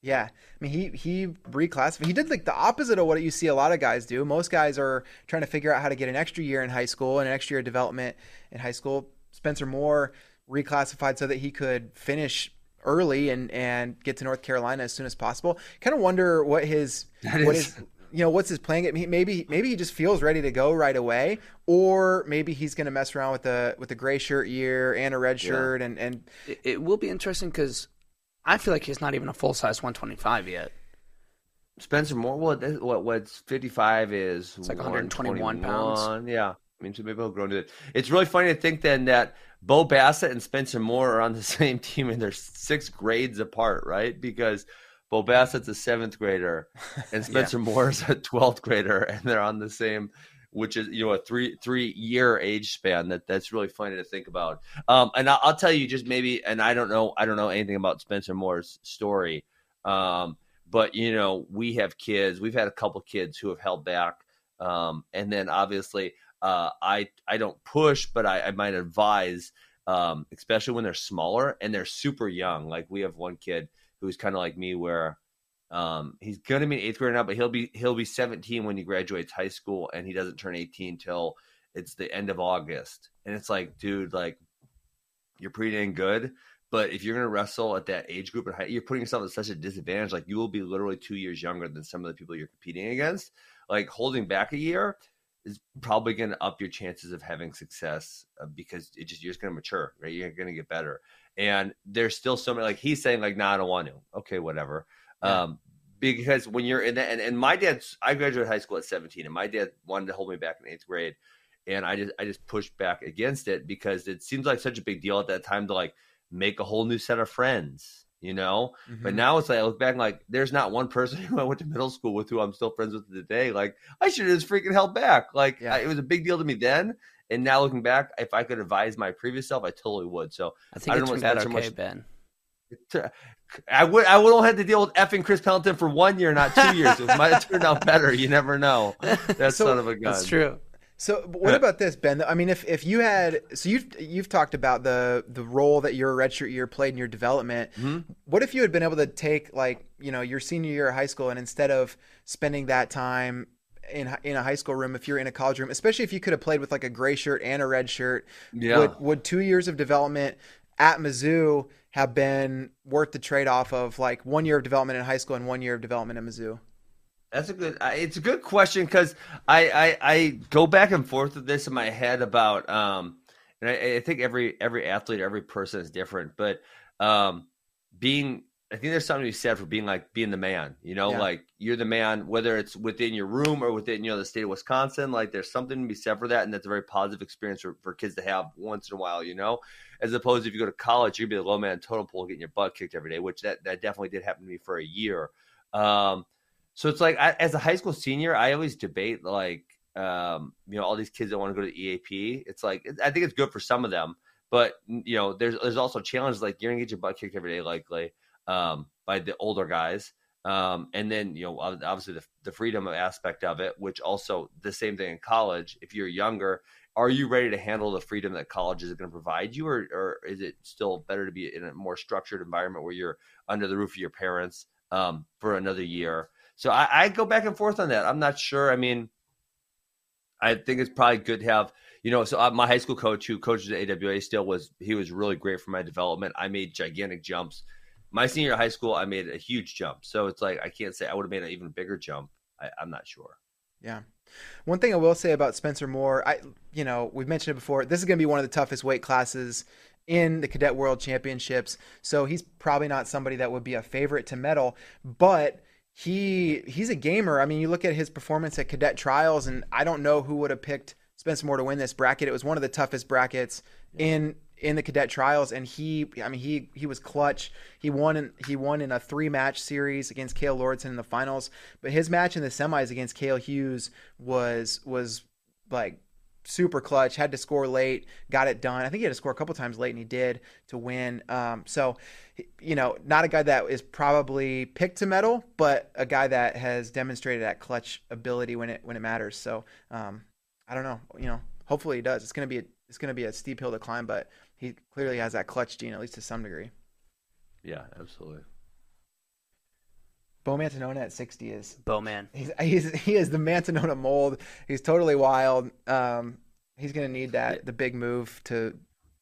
Yeah, I mean he he reclassified. He did like the opposite of what you see a lot of guys do. Most guys are trying to figure out how to get an extra year in high school and an extra year of development in high school. Spencer Moore reclassified so that he could finish early and and get to North Carolina as soon as possible. Kind of wonder what his that what is, his you know what's his playing maybe maybe he just feels ready to go right away or maybe he's going to mess around with the with a gray shirt year and a red shirt yeah. and and it, it, will be interesting because i feel like he's not even a full size 125 yet spencer moore what what what's 55 is it's like 121 pounds yeah I mean, so maybe he'll grow into it. It's really funny to think then that Bo Bassett and Spencer Moore are on the same team and they're six grades apart, right? Because Bo Bassett's a seventh grader and Spencer yeah. Moore's a twelfth grader, and they're on the same, which is you know a three three year age span. That that's really funny to think about. Um, and I'll, I'll, tell you just maybe, and I don't know, I don't know anything about Spencer Moore's story. Um, but you know, we have kids. We've had a couple kids who have held back, um, and then obviously, uh, I I don't push, but I, I might advise, um, especially when they're smaller and they're super young. Like we have one kid who's kind of like me, where um, he's going to be in eighth grade now, but he'll be he'll be 17 when he graduates high school, and he doesn't turn 18 till it's the end of August. And it's like, dude, like you're pretty dang good, but if you're going to wrestle at that age group, you're putting yourself at such a disadvantage. Like you will be literally two years younger than some of the people you're competing against. Like holding back a year is probably going to up your chances of having success uh, because it just you're just going to mature, right? You're going to get better. And there's still so many like he's saying like, "Nah, I don't want to." Okay, whatever. Yeah. Um, because when you're in that, and, and my dad's, I graduated high school at 17, and my dad wanted to hold me back in eighth grade, and I just I just pushed back against it because it seems like such a big deal at that time to like make a whole new set of friends you know. Mm-hmm. But now it's like I look back, like there's not one person who I went to middle school with who I'm still friends with today. Like I should have just freaking held back. Like yeah. I, it was a big deal to me then, and now looking back, if I could advise my previous self, I totally would. So I think I don't it turned out okay, much, Ben. I would I would only have to deal with effing Chris Pendleton for one year, not two years. It might have turned out better. You never know. That so, son of a gun. That's true. So what about this, Ben? I mean, if, if you had so you've you've talked about the the role that your redshirt year played in your development. Mm-hmm. What if you had been able to take like you know your senior year of high school and instead of spending that time in in a high school room, if you're in a college room, especially if you could have played with like a gray shirt and a red shirt, yeah. would would two years of development at Mizzou have been worth the trade off of like one year of development in high school and one year of development at Mizzou? That's a good. It's a good question because I, I, I go back and forth with this in my head about um, and I, I think every every athlete, every person is different, but um, being I think there's something to be said for being like being the man. You know, yeah. like you're the man, whether it's within your room or within you know the state of Wisconsin. Like there's something to be said for that, and that's a very positive experience for, for kids to have once in a while. You know, as opposed to if you go to college, you'd be the low man total pole getting your butt kicked every day, which that that definitely did happen to me for a year. Um, so it's like I, as a high school senior, I always debate like um, you know all these kids that want to go to EAP. It's like I think it's good for some of them, but you know there's there's also challenges like you're gonna get your butt kicked every day likely um, by the older guys. Um, and then you know obviously the, the freedom aspect of it, which also the same thing in college. If you're younger, are you ready to handle the freedom that college is going to provide you, or, or is it still better to be in a more structured environment where you're under the roof of your parents um, for another year? So I, I, go back and forth on that. I'm not sure. I mean, I think it's probably good to have you know. So uh, my high school coach, who coaches at AWA, still was he was really great for my development. I made gigantic jumps. My senior high school, I made a huge jump. So it's like I can't say I would have made an even bigger jump. I, I'm not sure. Yeah. One thing I will say about Spencer Moore, I you know, we've mentioned it before. This is going to be one of the toughest weight classes in the Cadet World Championships. So he's probably not somebody that would be a favorite to medal, but he he's a gamer. I mean, you look at his performance at Cadet Trials and I don't know who would have picked Spencer Moore to win this bracket. It was one of the toughest brackets in in the cadet trials and he I mean he he was clutch. He won in he won in a three match series against Kale Lordson in the finals, but his match in the semis against Cale Hughes was was like super clutch, had to score late, got it done. I think he had to score a couple times late and he did to win. Um, so you know, not a guy that is probably picked to medal, but a guy that has demonstrated that clutch ability when it when it matters. So um, I don't know, you know, hopefully he does. It's gonna be a, it's gonna be a steep hill to climb, but he clearly has that clutch gene, at least to some degree. Yeah, absolutely. Bo Mantanona at 60 is Bowman. He's, he's he is the Mantanona mold. He's totally wild. Um, he's gonna need that the big move to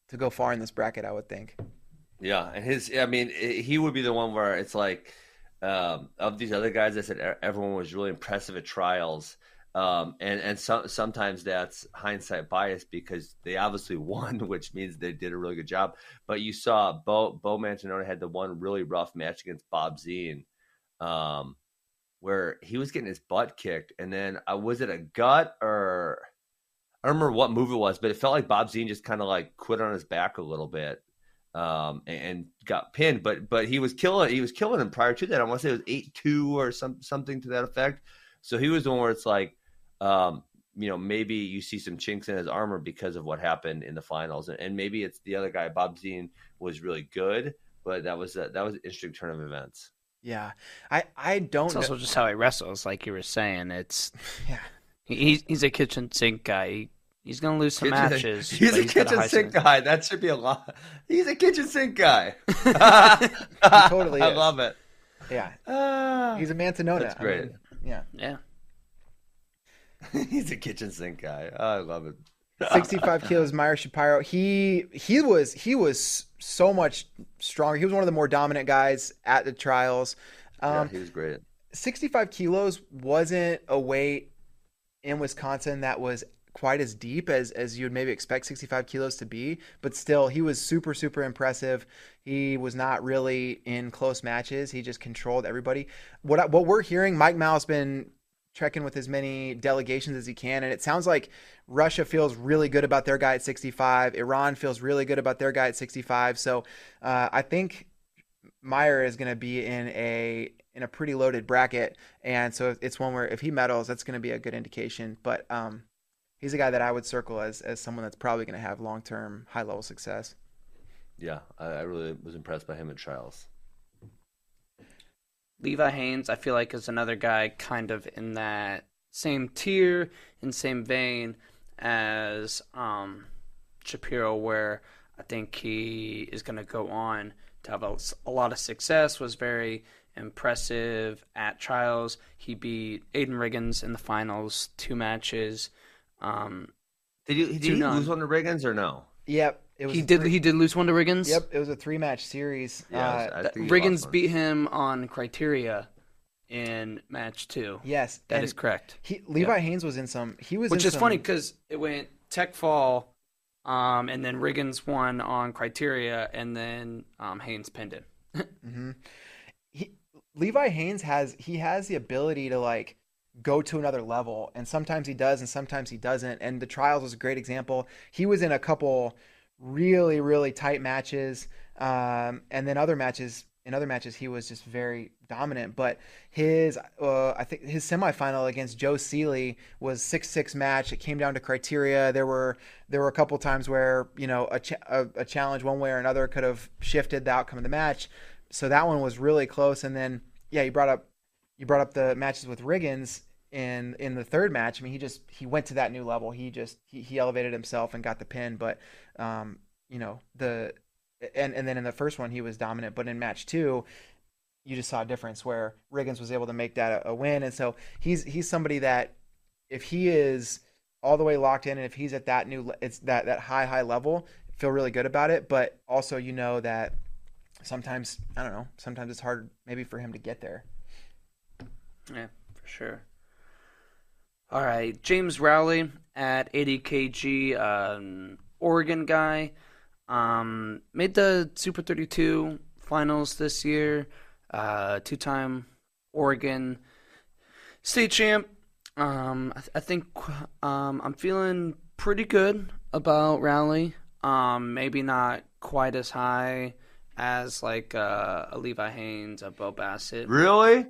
to go far in this bracket, I would think. Yeah, and his I mean he would be the one where it's like um, of these other guys. I said everyone was really impressive at trials. Um, and and so, sometimes that's hindsight bias because they obviously won, which means they did a really good job. But you saw Bo Bo Mantanona had the one really rough match against Bob Zine, um, where he was getting his butt kicked, and then uh, was it a gut or I don't remember what move it was, but it felt like Bob Zine just kind of like quit on his back a little bit. Um, and, and, got pinned, but but he was killing he was killing him prior to that. I want to say it was eight two or some something to that effect. So he was the one where it's like, um, you know, maybe you see some chinks in his armor because of what happened in the finals, and, and maybe it's the other guy. Bob Zine was really good, but that was a, that was an interesting turn of events. Yeah, I I don't. It's also just how he wrestles, like you were saying. It's yeah, he's he's a kitchen sink guy. He, he's gonna lose some kitchen, matches. He's a he's kitchen sink guy. That should be a lot. He's a kitchen sink guy. he totally. I love it. Yeah, uh, he's a man to know That's great. I mean, yeah, yeah. He's a kitchen sink guy. Oh, I love it. 65 kilos Meyer Shapiro. He he was he was so much stronger. He was one of the more dominant guys at the trials. Um, yeah, he was great. 65 kilos wasn't a weight in Wisconsin that was quite as deep as as you'd maybe expect 65 kilos to be, but still he was super super impressive. He was not really in close matches. He just controlled everybody. What what we're hearing, Mike Mal's been trekking with as many delegations as he can. And it sounds like Russia feels really good about their guy at 65. Iran feels really good about their guy at 65. So uh, I think Meyer is going to be in a in a pretty loaded bracket, and so it's one where if he medals, that's going to be a good indication. But um, he's a guy that I would circle as as someone that's probably going to have long term high level success. Yeah, I, I really was impressed by him at trials. Levi Haynes, I feel like, is another guy kind of in that same tier and same vein as um, Shapiro, where I think he is going to go on to have a, a, lot of success. Was very impressive at trials. He beat Aiden Riggins in the finals, two matches. Um, did you, did he lose on the Riggins or no? Yep, he did. Three... He did lose one to Riggins. Yep, it was a three match series. Yeah, uh, Riggins beat him on criteria in match two. Yes, that is correct. He, Levi yep. Haynes was in some. He was, which is some... funny because it went tech fall, um, and then Riggins won on criteria, and then um, Haynes pinned him. mm-hmm. he, Levi Haynes has he has the ability to like go to another level, and sometimes he does, and sometimes he doesn't. And the trials was a great example. He was in a couple really really tight matches, um, and then other matches in other matches he was just very dominant. But his uh, I think his semifinal against Joe Seeley was six six match. It came down to criteria. There were there were a couple times where you know a, ch- a, a challenge one way or another could have shifted the outcome of the match. So that one was really close. And then yeah, you brought up you brought up the matches with Riggins in in the third match. I mean, he just he went to that new level. He just he, he elevated himself and got the pin. But um, you know the and and then in the first one he was dominant, but in match two, you just saw a difference where Riggins was able to make that a, a win. And so he's he's somebody that if he is all the way locked in, and if he's at that new, it's that that high high level, feel really good about it. But also, you know that sometimes I don't know, sometimes it's hard maybe for him to get there. Yeah, for sure. All right, James Rowley at 80 kg, um, Oregon guy, um, made the Super 32 finals this year. Uh, two-time Oregon state champ. Um, I, th- I think um, I'm feeling pretty good about Rowley. Um, maybe not quite as high as like uh, a Levi Haynes, a Bo Bassett. Really?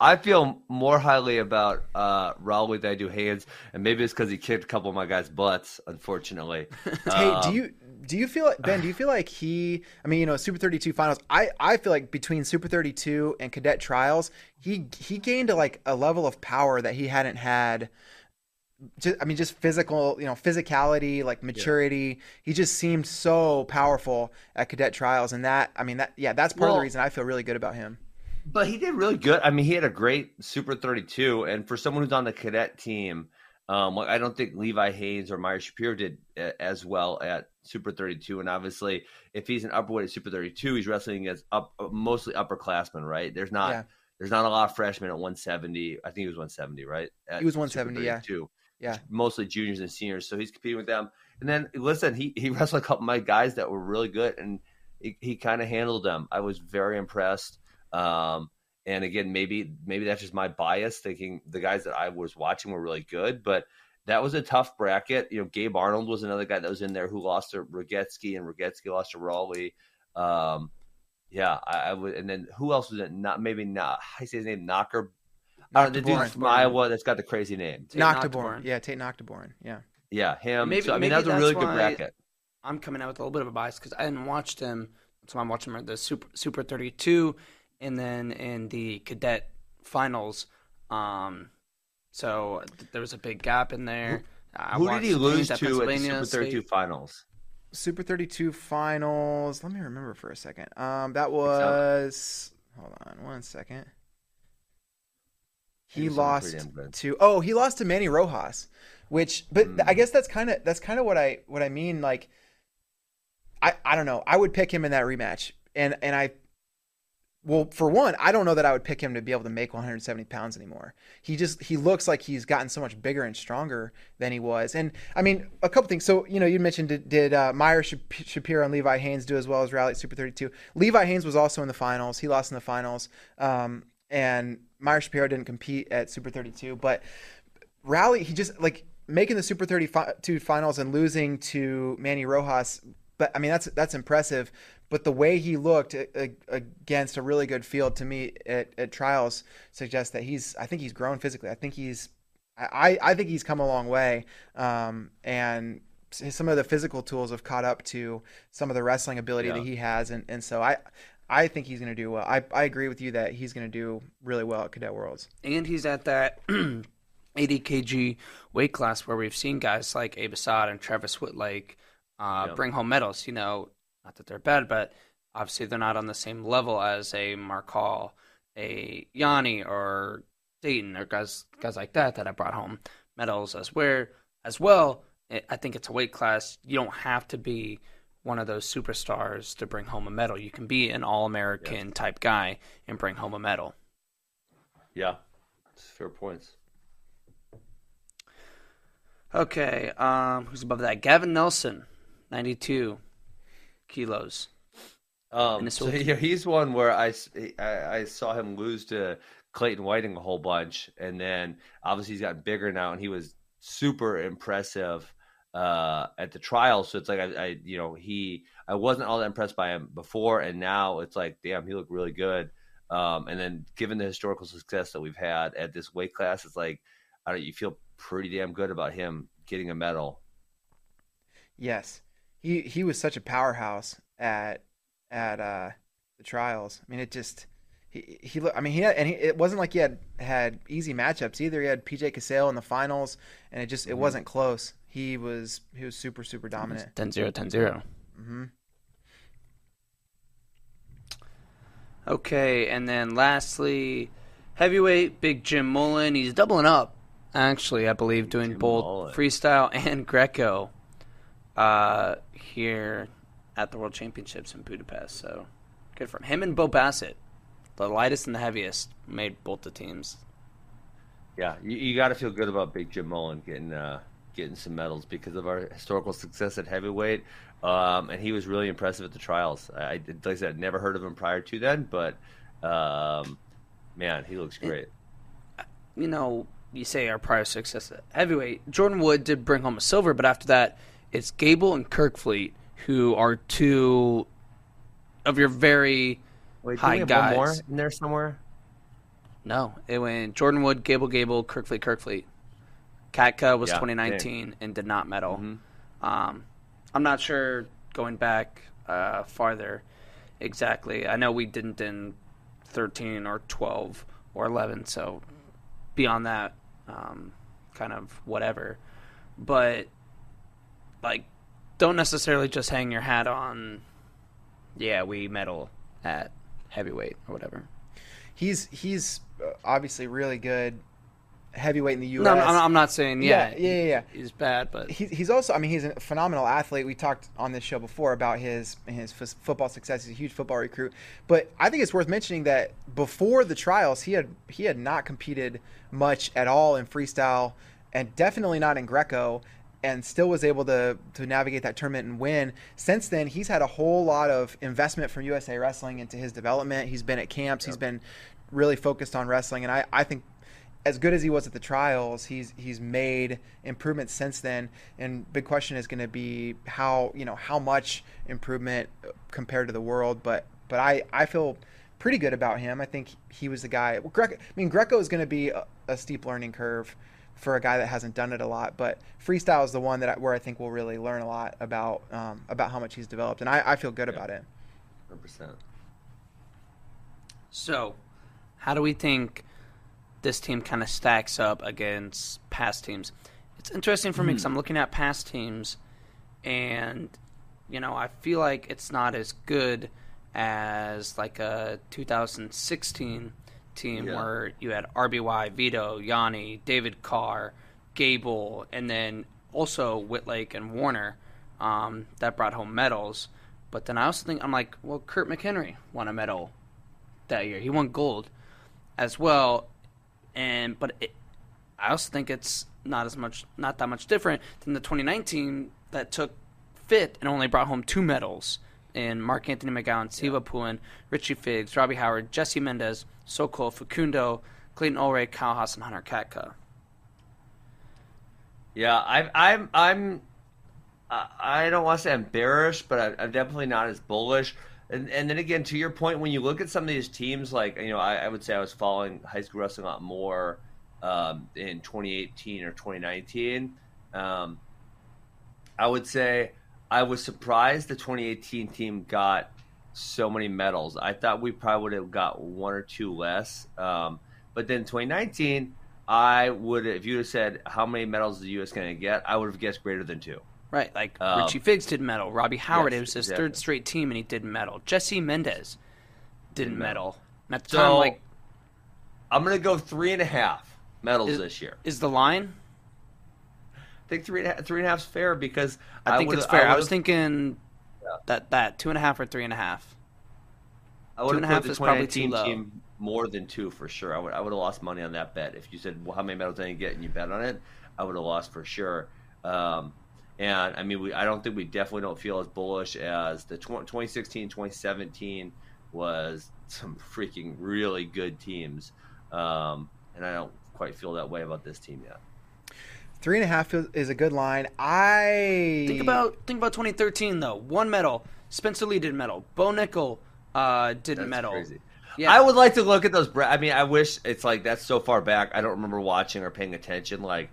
I feel more highly about uh, Rowley than I do Haynes, and maybe it's because he kicked a couple of my guys' butts. Unfortunately, Hey, Um, do you do you feel like Ben? Do you feel like he? I mean, you know, Super Thirty Two finals. I I feel like between Super Thirty Two and Cadet Trials, he he gained a, like a level of power that he hadn't had. Just, I mean, just physical, you know, physicality, like maturity. He just seemed so powerful at Cadet Trials, and that, I mean, that yeah, that's part of the reason I feel really good about him. But he did really good. I mean, he had a great Super 32, and for someone who's on the cadet team, um, I don't think Levi Haynes or Meyer Shapiro did uh, as well at Super 32. And obviously, if he's an upperweight at Super 32, he's wrestling as up mostly upperclassmen, right? There's not Yeah. there's not a lot of freshmen at 170. I think he was 170, right? At He was 170, yeah. Yeah. mostly juniors and seniors. So he's competing with them. And then listen, he he wrestled a couple of my guys that were really good, and he, he kind of handled them. I was very impressed. Um, and again, maybe maybe that's just my bias, thinking the guys that I was watching were really good, but that was a tough bracket. You know, Gabe Arnold was another guy that was in there who lost to Rogetsky, and Rogetsky lost to Rowley. Um, yeah, I, I would. And then who else was it? Not maybe not. I say his name Knocker. Uh, the dude from Iowa that's got the crazy name. Tate Naaktgeboren, Naaktgeboren. yeah, Tate Naaktgeboren, yeah. Yeah, him. Maybe- so I mean, that was a really good bracket. I'm coming out with a little bit of a bias because I hadn't watched him. So I'm watching the Super Super 32, and then in the cadet finals. Um, so th- there was a big gap in there. I Who did he lose Haynes to at the Super 32 State. finals? Super 32 finals. Let me remember for a second. Um, that was. Hold on one second. He He lost pretty damn good. to. Oh, he lost to Manny Rojas, which. But Mm. I guess that's kind of that's kind of what I what I mean. Like, I I don't know. I would pick him in that rematch, and and I. Well, for one, I don't know that I would pick him to be able to make 170 pounds anymore. He just he looks like he's gotten so much bigger and stronger than he was. And I mean, a couple things. So you know, you mentioned did, did uh, Meyer Shap- Shapiro and Levi Haynes do as well as Rowley at Super 32? Levi Haynes was also in the finals. He lost in the finals, um, and Meyer Shapiro didn't compete at Super 32. But Rowley, he just like making the Super 32 finals and losing to Manny Rojas. But I mean, that's that's impressive. But the way he looked against a really good field to me at, at trials suggests that he's. I think he's grown physically. I think he's. I, I think he's come a long way. Um, and some of the physical tools have caught up to some of the wrestling ability Yeah. that he has. And, and so I, I think he's going to do well. I, I agree with you that he's going to do really well at Cadet Worlds. and he's at that 80 kg weight class where we've seen guys like Abe Assad and Travis Wittlake uh, Yeah. bring home medals. You know, not that they're bad, but obviously they're not on the same level as a Mark Hall, a Yianni, or Daton, or guys guys like that that have brought home medals as where as well. I- I think it's a weight class. You don't have to be one of those superstars to bring home a medal. You can be an all American type guy and bring home a medal. Yeah, it's fair points. Okay, um, who's above that? Gavin Nelson, 92 kilos. Um, so yeah, he's one where I I saw him lose to Clayton Whiting a whole bunch, and then obviously he's gotten bigger now, and he was super impressive uh, at the trial. So it's like I, I, you know, he I wasn't all that impressed by him before, and now it's like, damn, he looked really good. Um, and then given the historical success that we've had at this weight class, it's like I don't, you feel pretty damn good about him getting a medal. Yes, he he was such a powerhouse at at uh, the trials. I mean, it just he he. I mean, he had, and he, it wasn't like he had had easy matchups either. He had PJ Casale in the finals, and it just it wasn't close. He was he was super super dominant. 10-0, 10-0. hmm Okay, and then lastly, heavyweight Big Jim Mullen. He's doubling up actually, I believe, doing Jim both Mullen. freestyle and Greco uh, here at the World Championships in Budapest. So good for him. Him and Bo Bassett, the lightest and the heaviest, made both the teams. Yeah, you, you got to feel good about Big Jim Mullen getting uh, getting some medals because of our historical success at heavyweight, um, and he was really impressive at the trials. I, I like I said, I'd never heard of him prior to then, but um, man, he looks great. you know, you say our prior success at heavyweight. Jordan Wood did bring home a silver, but after that, it's Gable and Kirkfleet who are two of your very Wait, high we have guys. one more in there somewhere? No, it went Jordan Wood, Gable, Gable, Kirkfleet, Kirkfleet. Catka was Yeah, 2019 and did not medal. Mm-hmm. Um, I'm not sure going back uh, farther exactly. I know we didn't in 13 or 12 or 11, so beyond that, um, kind of whatever. But like, don't necessarily just hang your hat on. Yeah, we medal at heavyweight or whatever. He's he's uh, obviously really good heavyweight in the U.S. No, I'm, I'm not saying yeah, Yeah, yeah, yeah, yeah. he's bad, but He, he's also, I mean, he's a phenomenal athlete. We talked on this show before about his his f- football success. He's a huge football recruit. But I think it's worth mentioning that before the trials, he had he had not competed much at all in freestyle, and definitely not in Greco, and still was able to to navigate that tournament and win. Since then, he's had a whole lot of investment from USA Wrestling into his development. He's been at camps. He's been really focused on wrestling, and I I think as good as he was at the trials, he's he's made improvements since then. And big question is going to be how you know how much improvement uh, compared to the world. But but I I feel pretty good about him. I think he was the guy. Well, Greco, I mean Greco is going to be a, a steep learning curve for a guy that hasn't done it a lot. But freestyle is the one that I, where I think we'll really learn a lot about um, about how much he's developed, and I, I feel good about it. 100%. So, how do we think this team kind of stacks up against past teams? It's interesting for me because I'm looking at past teams, and you know I feel like it's not as good as like a 2016 team Yeah. where you had RBY, Vito, Yianni, David Carr, Gable, and then also Wittlake and Warner um, that brought home medals. But then I also think I'm like, well, Kurt McHenry won a medal that year. He won gold as well, and but it, I also think it's not as much, not that much different than the 2019 that took fifth and only brought home two medals in Mark Anthony McGowan, Stevo Poulin, Richie Figs, Robbie Howard, Jesse Mendez, Sokol, Facundo, Clayton Ulrich, Kyle Haas, and Hunter Catka. Yeah, I'm I'm I'm I don't want to say bearish, but I'm definitely not as bullish. And and then again, to your point, when you look at some of these teams, like you know, I, I would say I was following high school wrestling a lot more um, in 2018 or 2019. Um, I would say I was surprised the 2018 team got so many medals. I thought we probably would have got one or two less. Um, but then 2019, I would if you would have said how many medals is the U.S. going to get, I would have guessed greater than two. Right, like Um, Richie Figs did medal. Robbie Howard, yes, it was his exactly. third straight team, and he did medal. Jesse Mendez didn't medal. And at the So time, like, I'm going to go three and a half medals Is- this year. is the line? I think three and a half, three and a half's fair because I think it's fair. I, was thinking that that two and a half or three and a half. I would two and a have half is probably too low. team more than two for sure. I would I would have lost money on that bet if you said well, how many medals did you get and you bet on it. I would have lost for sure. Um, and I mean, we I don't think we definitely don't feel as bullish as the tw- 2016 2017 was some freaking really good teams. Um, and I don't quite feel that way about this team yet. Three and a half is- is a good line. I Think about think about 2013 though. One medal. Spencer Lee did medal. Bo Nickal uh, didn't That's medal. crazy. Yeah. I would like to look at those. Bra- I mean, I wish it's like that's so far back. I don't remember watching or paying attention. Like,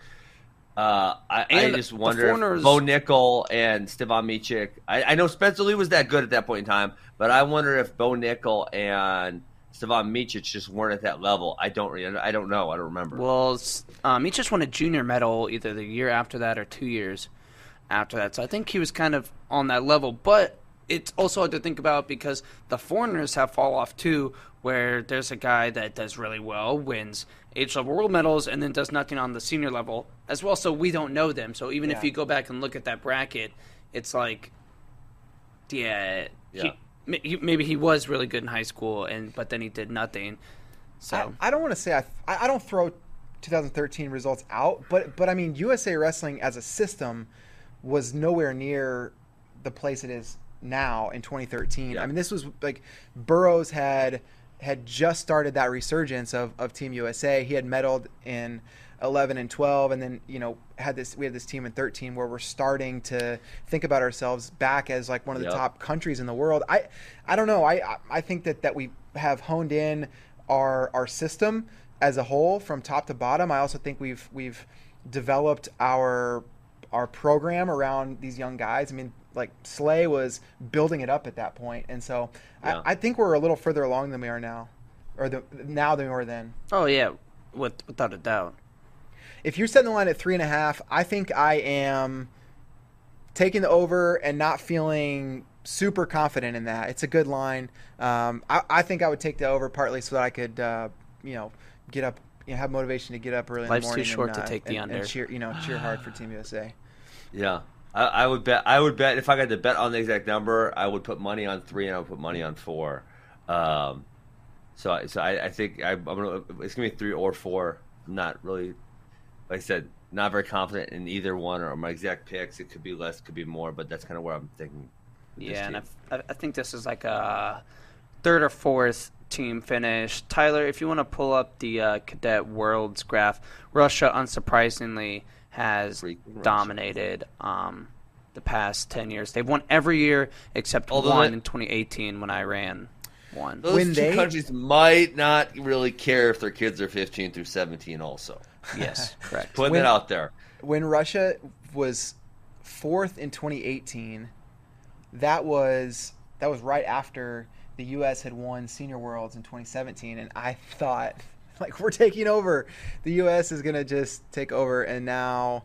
uh, I, I just wonder foreigners- if Bo Nickal and Stevan Micic. I, I know Spencer Lee was that good at that point in time, but I wonder if Bo Nickal and Stevan Micic just weren't at that level. I don't. re- I don't know. I don't remember. Well, s- um, he just won a junior medal either the year after that or two years after that. So I think he was kind of on that level. But it's also hard to think about because the foreigners have fall off too, where there's a guy that does really well, wins age level world medals, and then does nothing on the senior level as well. So we don't know them. So even Yeah. if you go back and look at that bracket, it's like, yeah, Yeah. He, maybe he was really good in high school, and but then he did nothing. So I, I don't want to say I, I don't throw 2013 results out, but but I mean USA Wrestling as a system was nowhere near the place it is now in 2013. Yeah. I mean, this was like Burroughs had had just started that resurgence of, of Team USA. He had medaled in 11 and 12, and then you know had this we had this team in 13 where we're starting to think about ourselves back as like one of the Yep. top countries in the world. I I don't know. I I- I think that that we have honed in our our system as a whole from top to bottom. I also think we've we've developed our our program around these young guys. I mean, like Slay was building it up at that point, and so Yeah. I, I think we're a little further along than we are now, or the now than we were then. oh yeah, with, without a doubt. If you're setting the line at three and a half, I think I am taking the over and not feeling super confident in that. It's a good line. Um, I, I think I would take the over partly so that I could, uh, you know, get up, you know, have motivation to get up early Life's in the morning. too short and, to uh, take the and- under. and cheer, you know, cheer hard for Team USA. Yeah. I, I would bet. I would bet if I got to bet on the exact number, I would put money on three and I would put money on four. Um, so, I, so I, I think I, I'm gonna. It's gonna be three or four. I'm not really, like I said, not very confident in either one or my exact picks. It could be less, could be more, but that's kind of where I'm thinking. with this Yeah, and team. I, I think this is like a third or fourth team finish. Tyler, if you want to pull up the uh, cadet worlds graph, Russia unsurprisingly has Freaking Russia. dominated um, the past ten years. They've won every year except Although one that- in 2018 when Iran won. Those when two they- countries might not really care if their kids are 15 through 17. Also, yes, correct. putting When- it out there. when Russia was fourth in 2018, that was that was right after the U.S. had won Senior Worlds in 2017, and I thought like we're taking over. The U.S. is gonna just take over, and now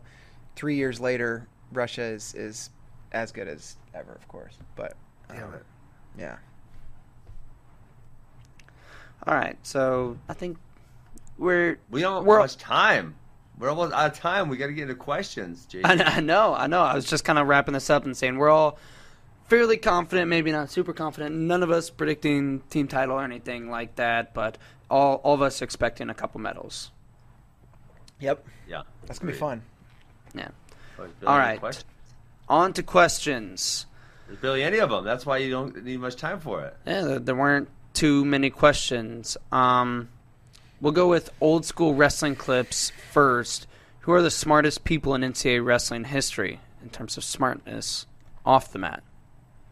three years later, Russia is is as good as ever, of course. But um, yeah, All right, so I think we're We don't have we're much time. We're almost out of time. We got to get into questions, Jason. I, I know, I know. I was just kind of wrapping this up and saying we're all fairly confident, maybe not super confident. None of us predicting team title or anything like that, but all all of us expecting a couple medals. yep, Yeah, that's gonna be fun. Yeah. Barely All any right. questions. On to questions. There's barely any of them. That's why you don't need much time for it. Yeah, there, there weren't too many questions. Um, we'll go with old school wrestling clips first. Who are the smartest people in NCAA wrestling history in terms of smartness off the mat?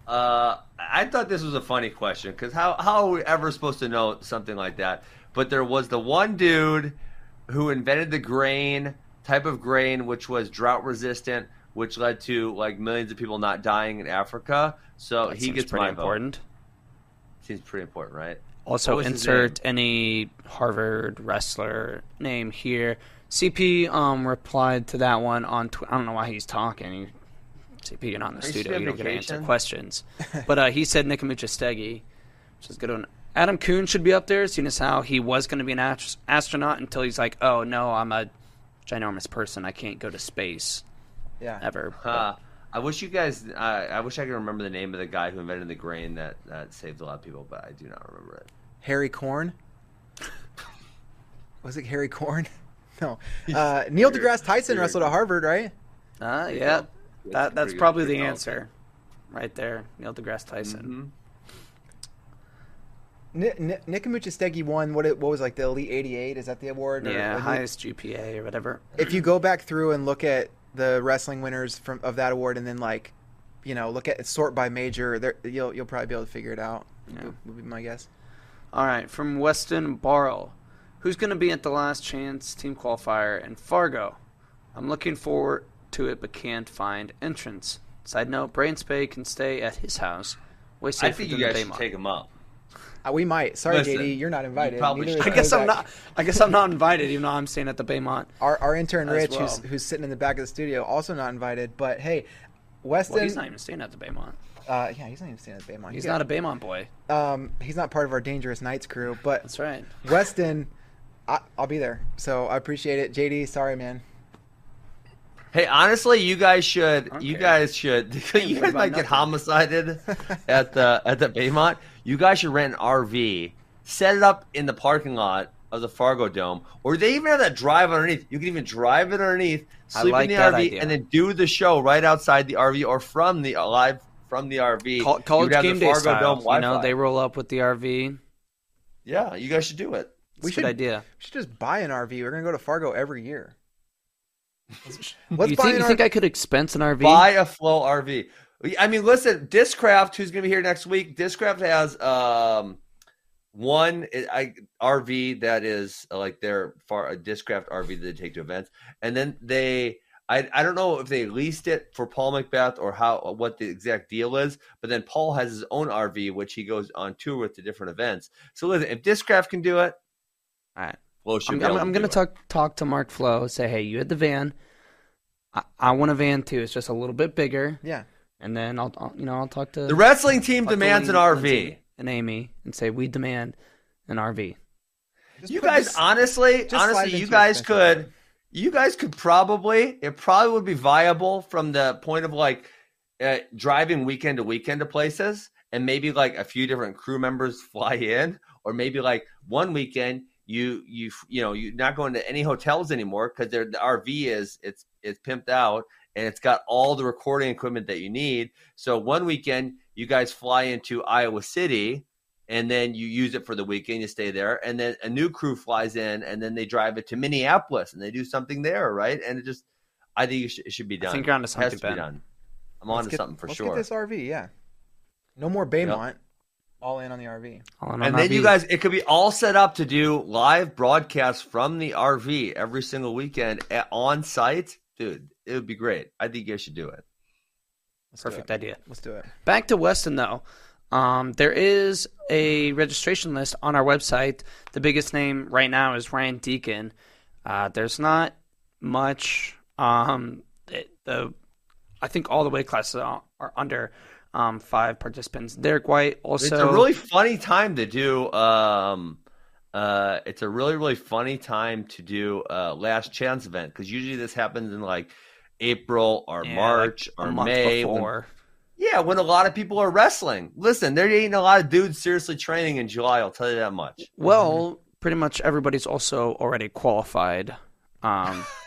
Uh, I thought this was a funny question because how how are we ever supposed to know something like that? But there was the one dude who invented the grain type of grain which was drought resistant, which led to like millions of people not dying in Africa. So That he gets pretty my important. vote. Seems pretty important, right? Also, What was his insert any Harvard wrestler name here. CP um, replied to that one on. Tw- I don't know why he's talking. He, CP, you're not in the Are studio. You don't get to answer questions. but uh, he said Nikomucha Stegi, which is a good one. Adam Coon should be up there, seeing as how he was going to be an ast- astronaut until he's like, oh no, I'm a ginormous person. I can't go to space Yeah, ever. Uh, I wish you guys. Uh, I wish I could remember the name of the guy who invented the grain that, that saved a lot of people, but I do not remember it. Harry Korn. Was it Harry Korn? No. Uh, Neil deGrasse Tyson wrestled at Harvard, right? Uh, yeah. That's that, that's probably the answer, right there. Neil deGrasse Tyson. Mhm. N- N- Nikomucha Stegi won what? It, what was like the Elite 88? Is that the award? Or- Yeah, the- highest GPA or whatever. If you go back through and look at the wrestling winners from of that award, and then like, you know, look at sort by major, there you'll you'll probably be able to figure it out. Yeah. Would be my guess. All right, from Weston Barrel. Who's going to be at the last chance team qualifier in Fargo? I'm looking forward to it, but can't find entrance. Side note: Brainspay can stay at his house. Way I safer think you than guys the should Baymont. take him up. Uh, we might. Sorry, Listen, JD, you're not invited. probably Neither should. is I guess I'm not. I guess I'm not invited, even though I'm staying at the Baymont. Our, our intern Rich, well. who's, who's sitting in the back of the studio, also not invited. But hey, Weston. Well, he's not even staying at the Baymont. uh, yeah, he's not even staying at the Baymont. He's He not a Baymont boy. Um, he's not part of our Dangerous Nights crew, but That's right. Weston, I, I'll be there. So I appreciate it. JD, sorry, man. Hey, honestly, you guys should. don't You guys should. You guys about might get nothing. homicided at the at the Baymont. You guys should rent an RV, set it up in the parking lot of the Fargo Dome, or they even have that drive underneath. You can even drive it underneath, sleep like in the RV, idea. and then do the show right outside the RV or from the live from the RV. Col- You college would have game the day Fargo style. Dome you Wi-Fi. know, they roll up with the RV. yeah, you guys should do it. It's We a should- idea. We should just buy an RV. We're gonna go to Fargo every year. Let's you buy think, you RV. think I could expense an RV? Buy a Flow RV. I mean, listen, Discraft, who's going to be here next week? Discraft has um one I, RV that is uh, like their far a Discraft RV that they take to events, and then they. I, I don't know if they leased it for Paul McBeth or how what the exact deal is, but then Paul has his own RV which he goes on tour with to different events. So listen, if Discraft can do it, All right. Flow should I'm, be I'm, able I'm gonna do it. talk talk to Mark Flo. Say, hey, you had the van. I, I want a van too. It's just a little bit bigger, Yeah. and then I'll, I'll you know I'll talk to The wrestling team talk to demands an Lin- RV. Lindsay and Amy and say we demand an RV. Just you put guys this- honestly just slide honestly it you into guys special could card. you guys could probably it probably would be viable from the point of like uh, driving weekend to weekend to places and maybe like a few different crew members fly in or maybe like one weekend you you you know you're not going to any hotels anymore because the rv is it's it's pimped out and it's got all the recording equipment that you need so one weekend you guys fly into iowa city and then you use it for the weekend. You stay there, and then a new crew flies in, and then they drive it to Minneapolis, and they do something there, right? And it just, I think it should, be done. I think you're onto It has something, to be done. I'm Let's on to get- something for let's sure. get this RV. Yeah. No more Baymont. All in on the RV. All in on and then you guys, it could be all set up to do live broadcasts from the RV every single weekend at, on site, dude. It would be great. I think you guys should do it. Let's do perfect it. idea. Let's do it. Back to Weston though. Um, there is a registration list on our website. The biggest name right now is Ryan Deacon. Uh, there's not much. Um, it, the I think all the weight classes are, are under um, five participants. Derek White also. it's a really funny time to do. Um, uh, it's a really really funny time to do uh, last chance event because usually this happens in like April or Yeah, March like or month May. before. yeah, when a lot of people are wrestling. Listen, there ain't a lot of dudes seriously training in July. I'll tell you that much. Well, pretty much everybody's also already qualified. Um,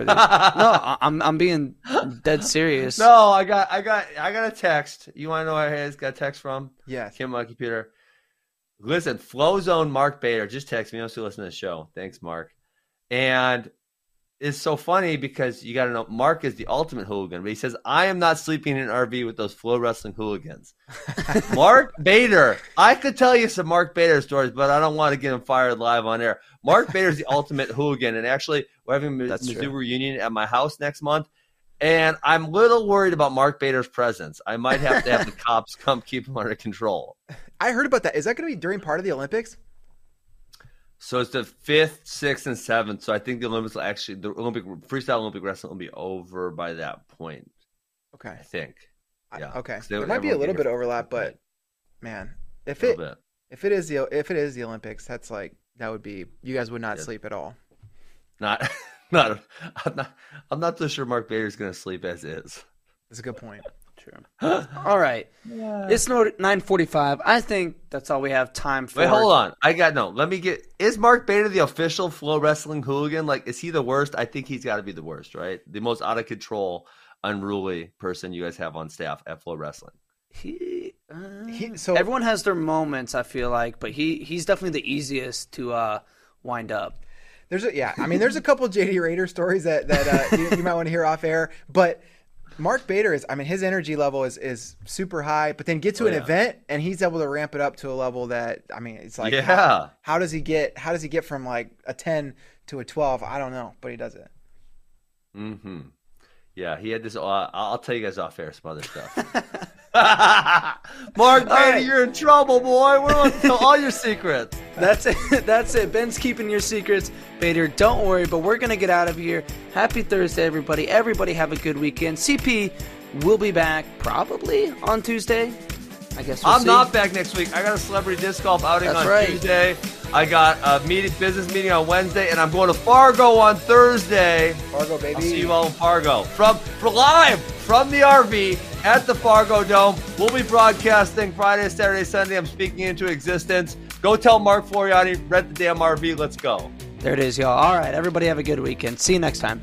for the no, I- I'm I'm being dead serious. No, I got, I got, I got a text. You want to know where I has got a text from? Yes. Kim, my computer. Listen, FloZone Mark Bader just texted me. I'm still listening to the show. Thanks, Mark. And it's so funny because you got to know Mark is the ultimate hooligan, but he says, I am not sleeping in an RV with those FloWrestling hooligans. Mark Bader. I could tell you some Mark Bader stories, but I don't want to get him fired live on air. Mark Bader is the ultimate hooligan. And actually, we're having a That's Mizzou true. reunion at my house next month. And I'm a little worried about Mark Bader's presence. I might have to have the cops come keep him under control. I heard about that. Is that going to be during part of the Olympics? So it's the fifth, sixth, and seventh. So I think the Olympics will actually the Olympic freestyle Olympic wrestling will be over by that point. Okay. I think. I- Yeah. okay. 'Cause they- There might be a little bit of overlap, but man, if it bit. if it is the if it is the Olympics, that's like that would be you guys would not Yeah. sleep at all. Not, not, I'm not, I'm not so sure Mark Bader's going to sleep as is. That's a good point. True. all right. It's no 9:45. I think that's all we have time for. Wait, hold on. I got no. Let me get. Is Mark Bader the official FloWrestling hooligan? Like, is he the worst? I think he's got to be the worst, right? The most out of control, unruly person you guys have on staff at FloWrestling. He, uh, He- so- everyone has their moments. I feel like, but he he's definitely the easiest to uh, wind up. There's a yeah. I mean, there's a couple JD Raider stories that that uh, you, you might want to hear off air, but. Mark Bader is, I mean, his energy level is, is super high, but then get to Oh, an yeah. event and he's able to ramp it up to a level that, I mean, it's like, Yeah. how, how does he get, how does he get from like a 10 to a 12? I don't know, but he does it. Mm-hmm. Yeah, he had this. Uh, I'll tell you guys off air some other stuff. Mark right. you're in trouble, boy. We're going to tell all your secrets. That's it. That's it. Ben's keeping your secrets, Bader. Don't worry, but we're gonna get out of here. Happy Thursday, everybody. Everybody have a good weekend. CP, We'll be back probably on Tuesday. I guess we'll I'm see. not back next week. I got a celebrity disc golf outing That's on right. Tuesday. I got a meeting, business meeting on Wednesday, and I'm going to Fargo on Thursday. Fargo, baby. I'll see you all in Fargo from for live from the RV at the Fargo Dome. We'll be broadcasting Friday, Saturday, Sunday. I'm speaking into existence. Go tell Mark Floriani, rent the damn RV. Let's go. There it is, y'all. All right, everybody have a good weekend. See you next time.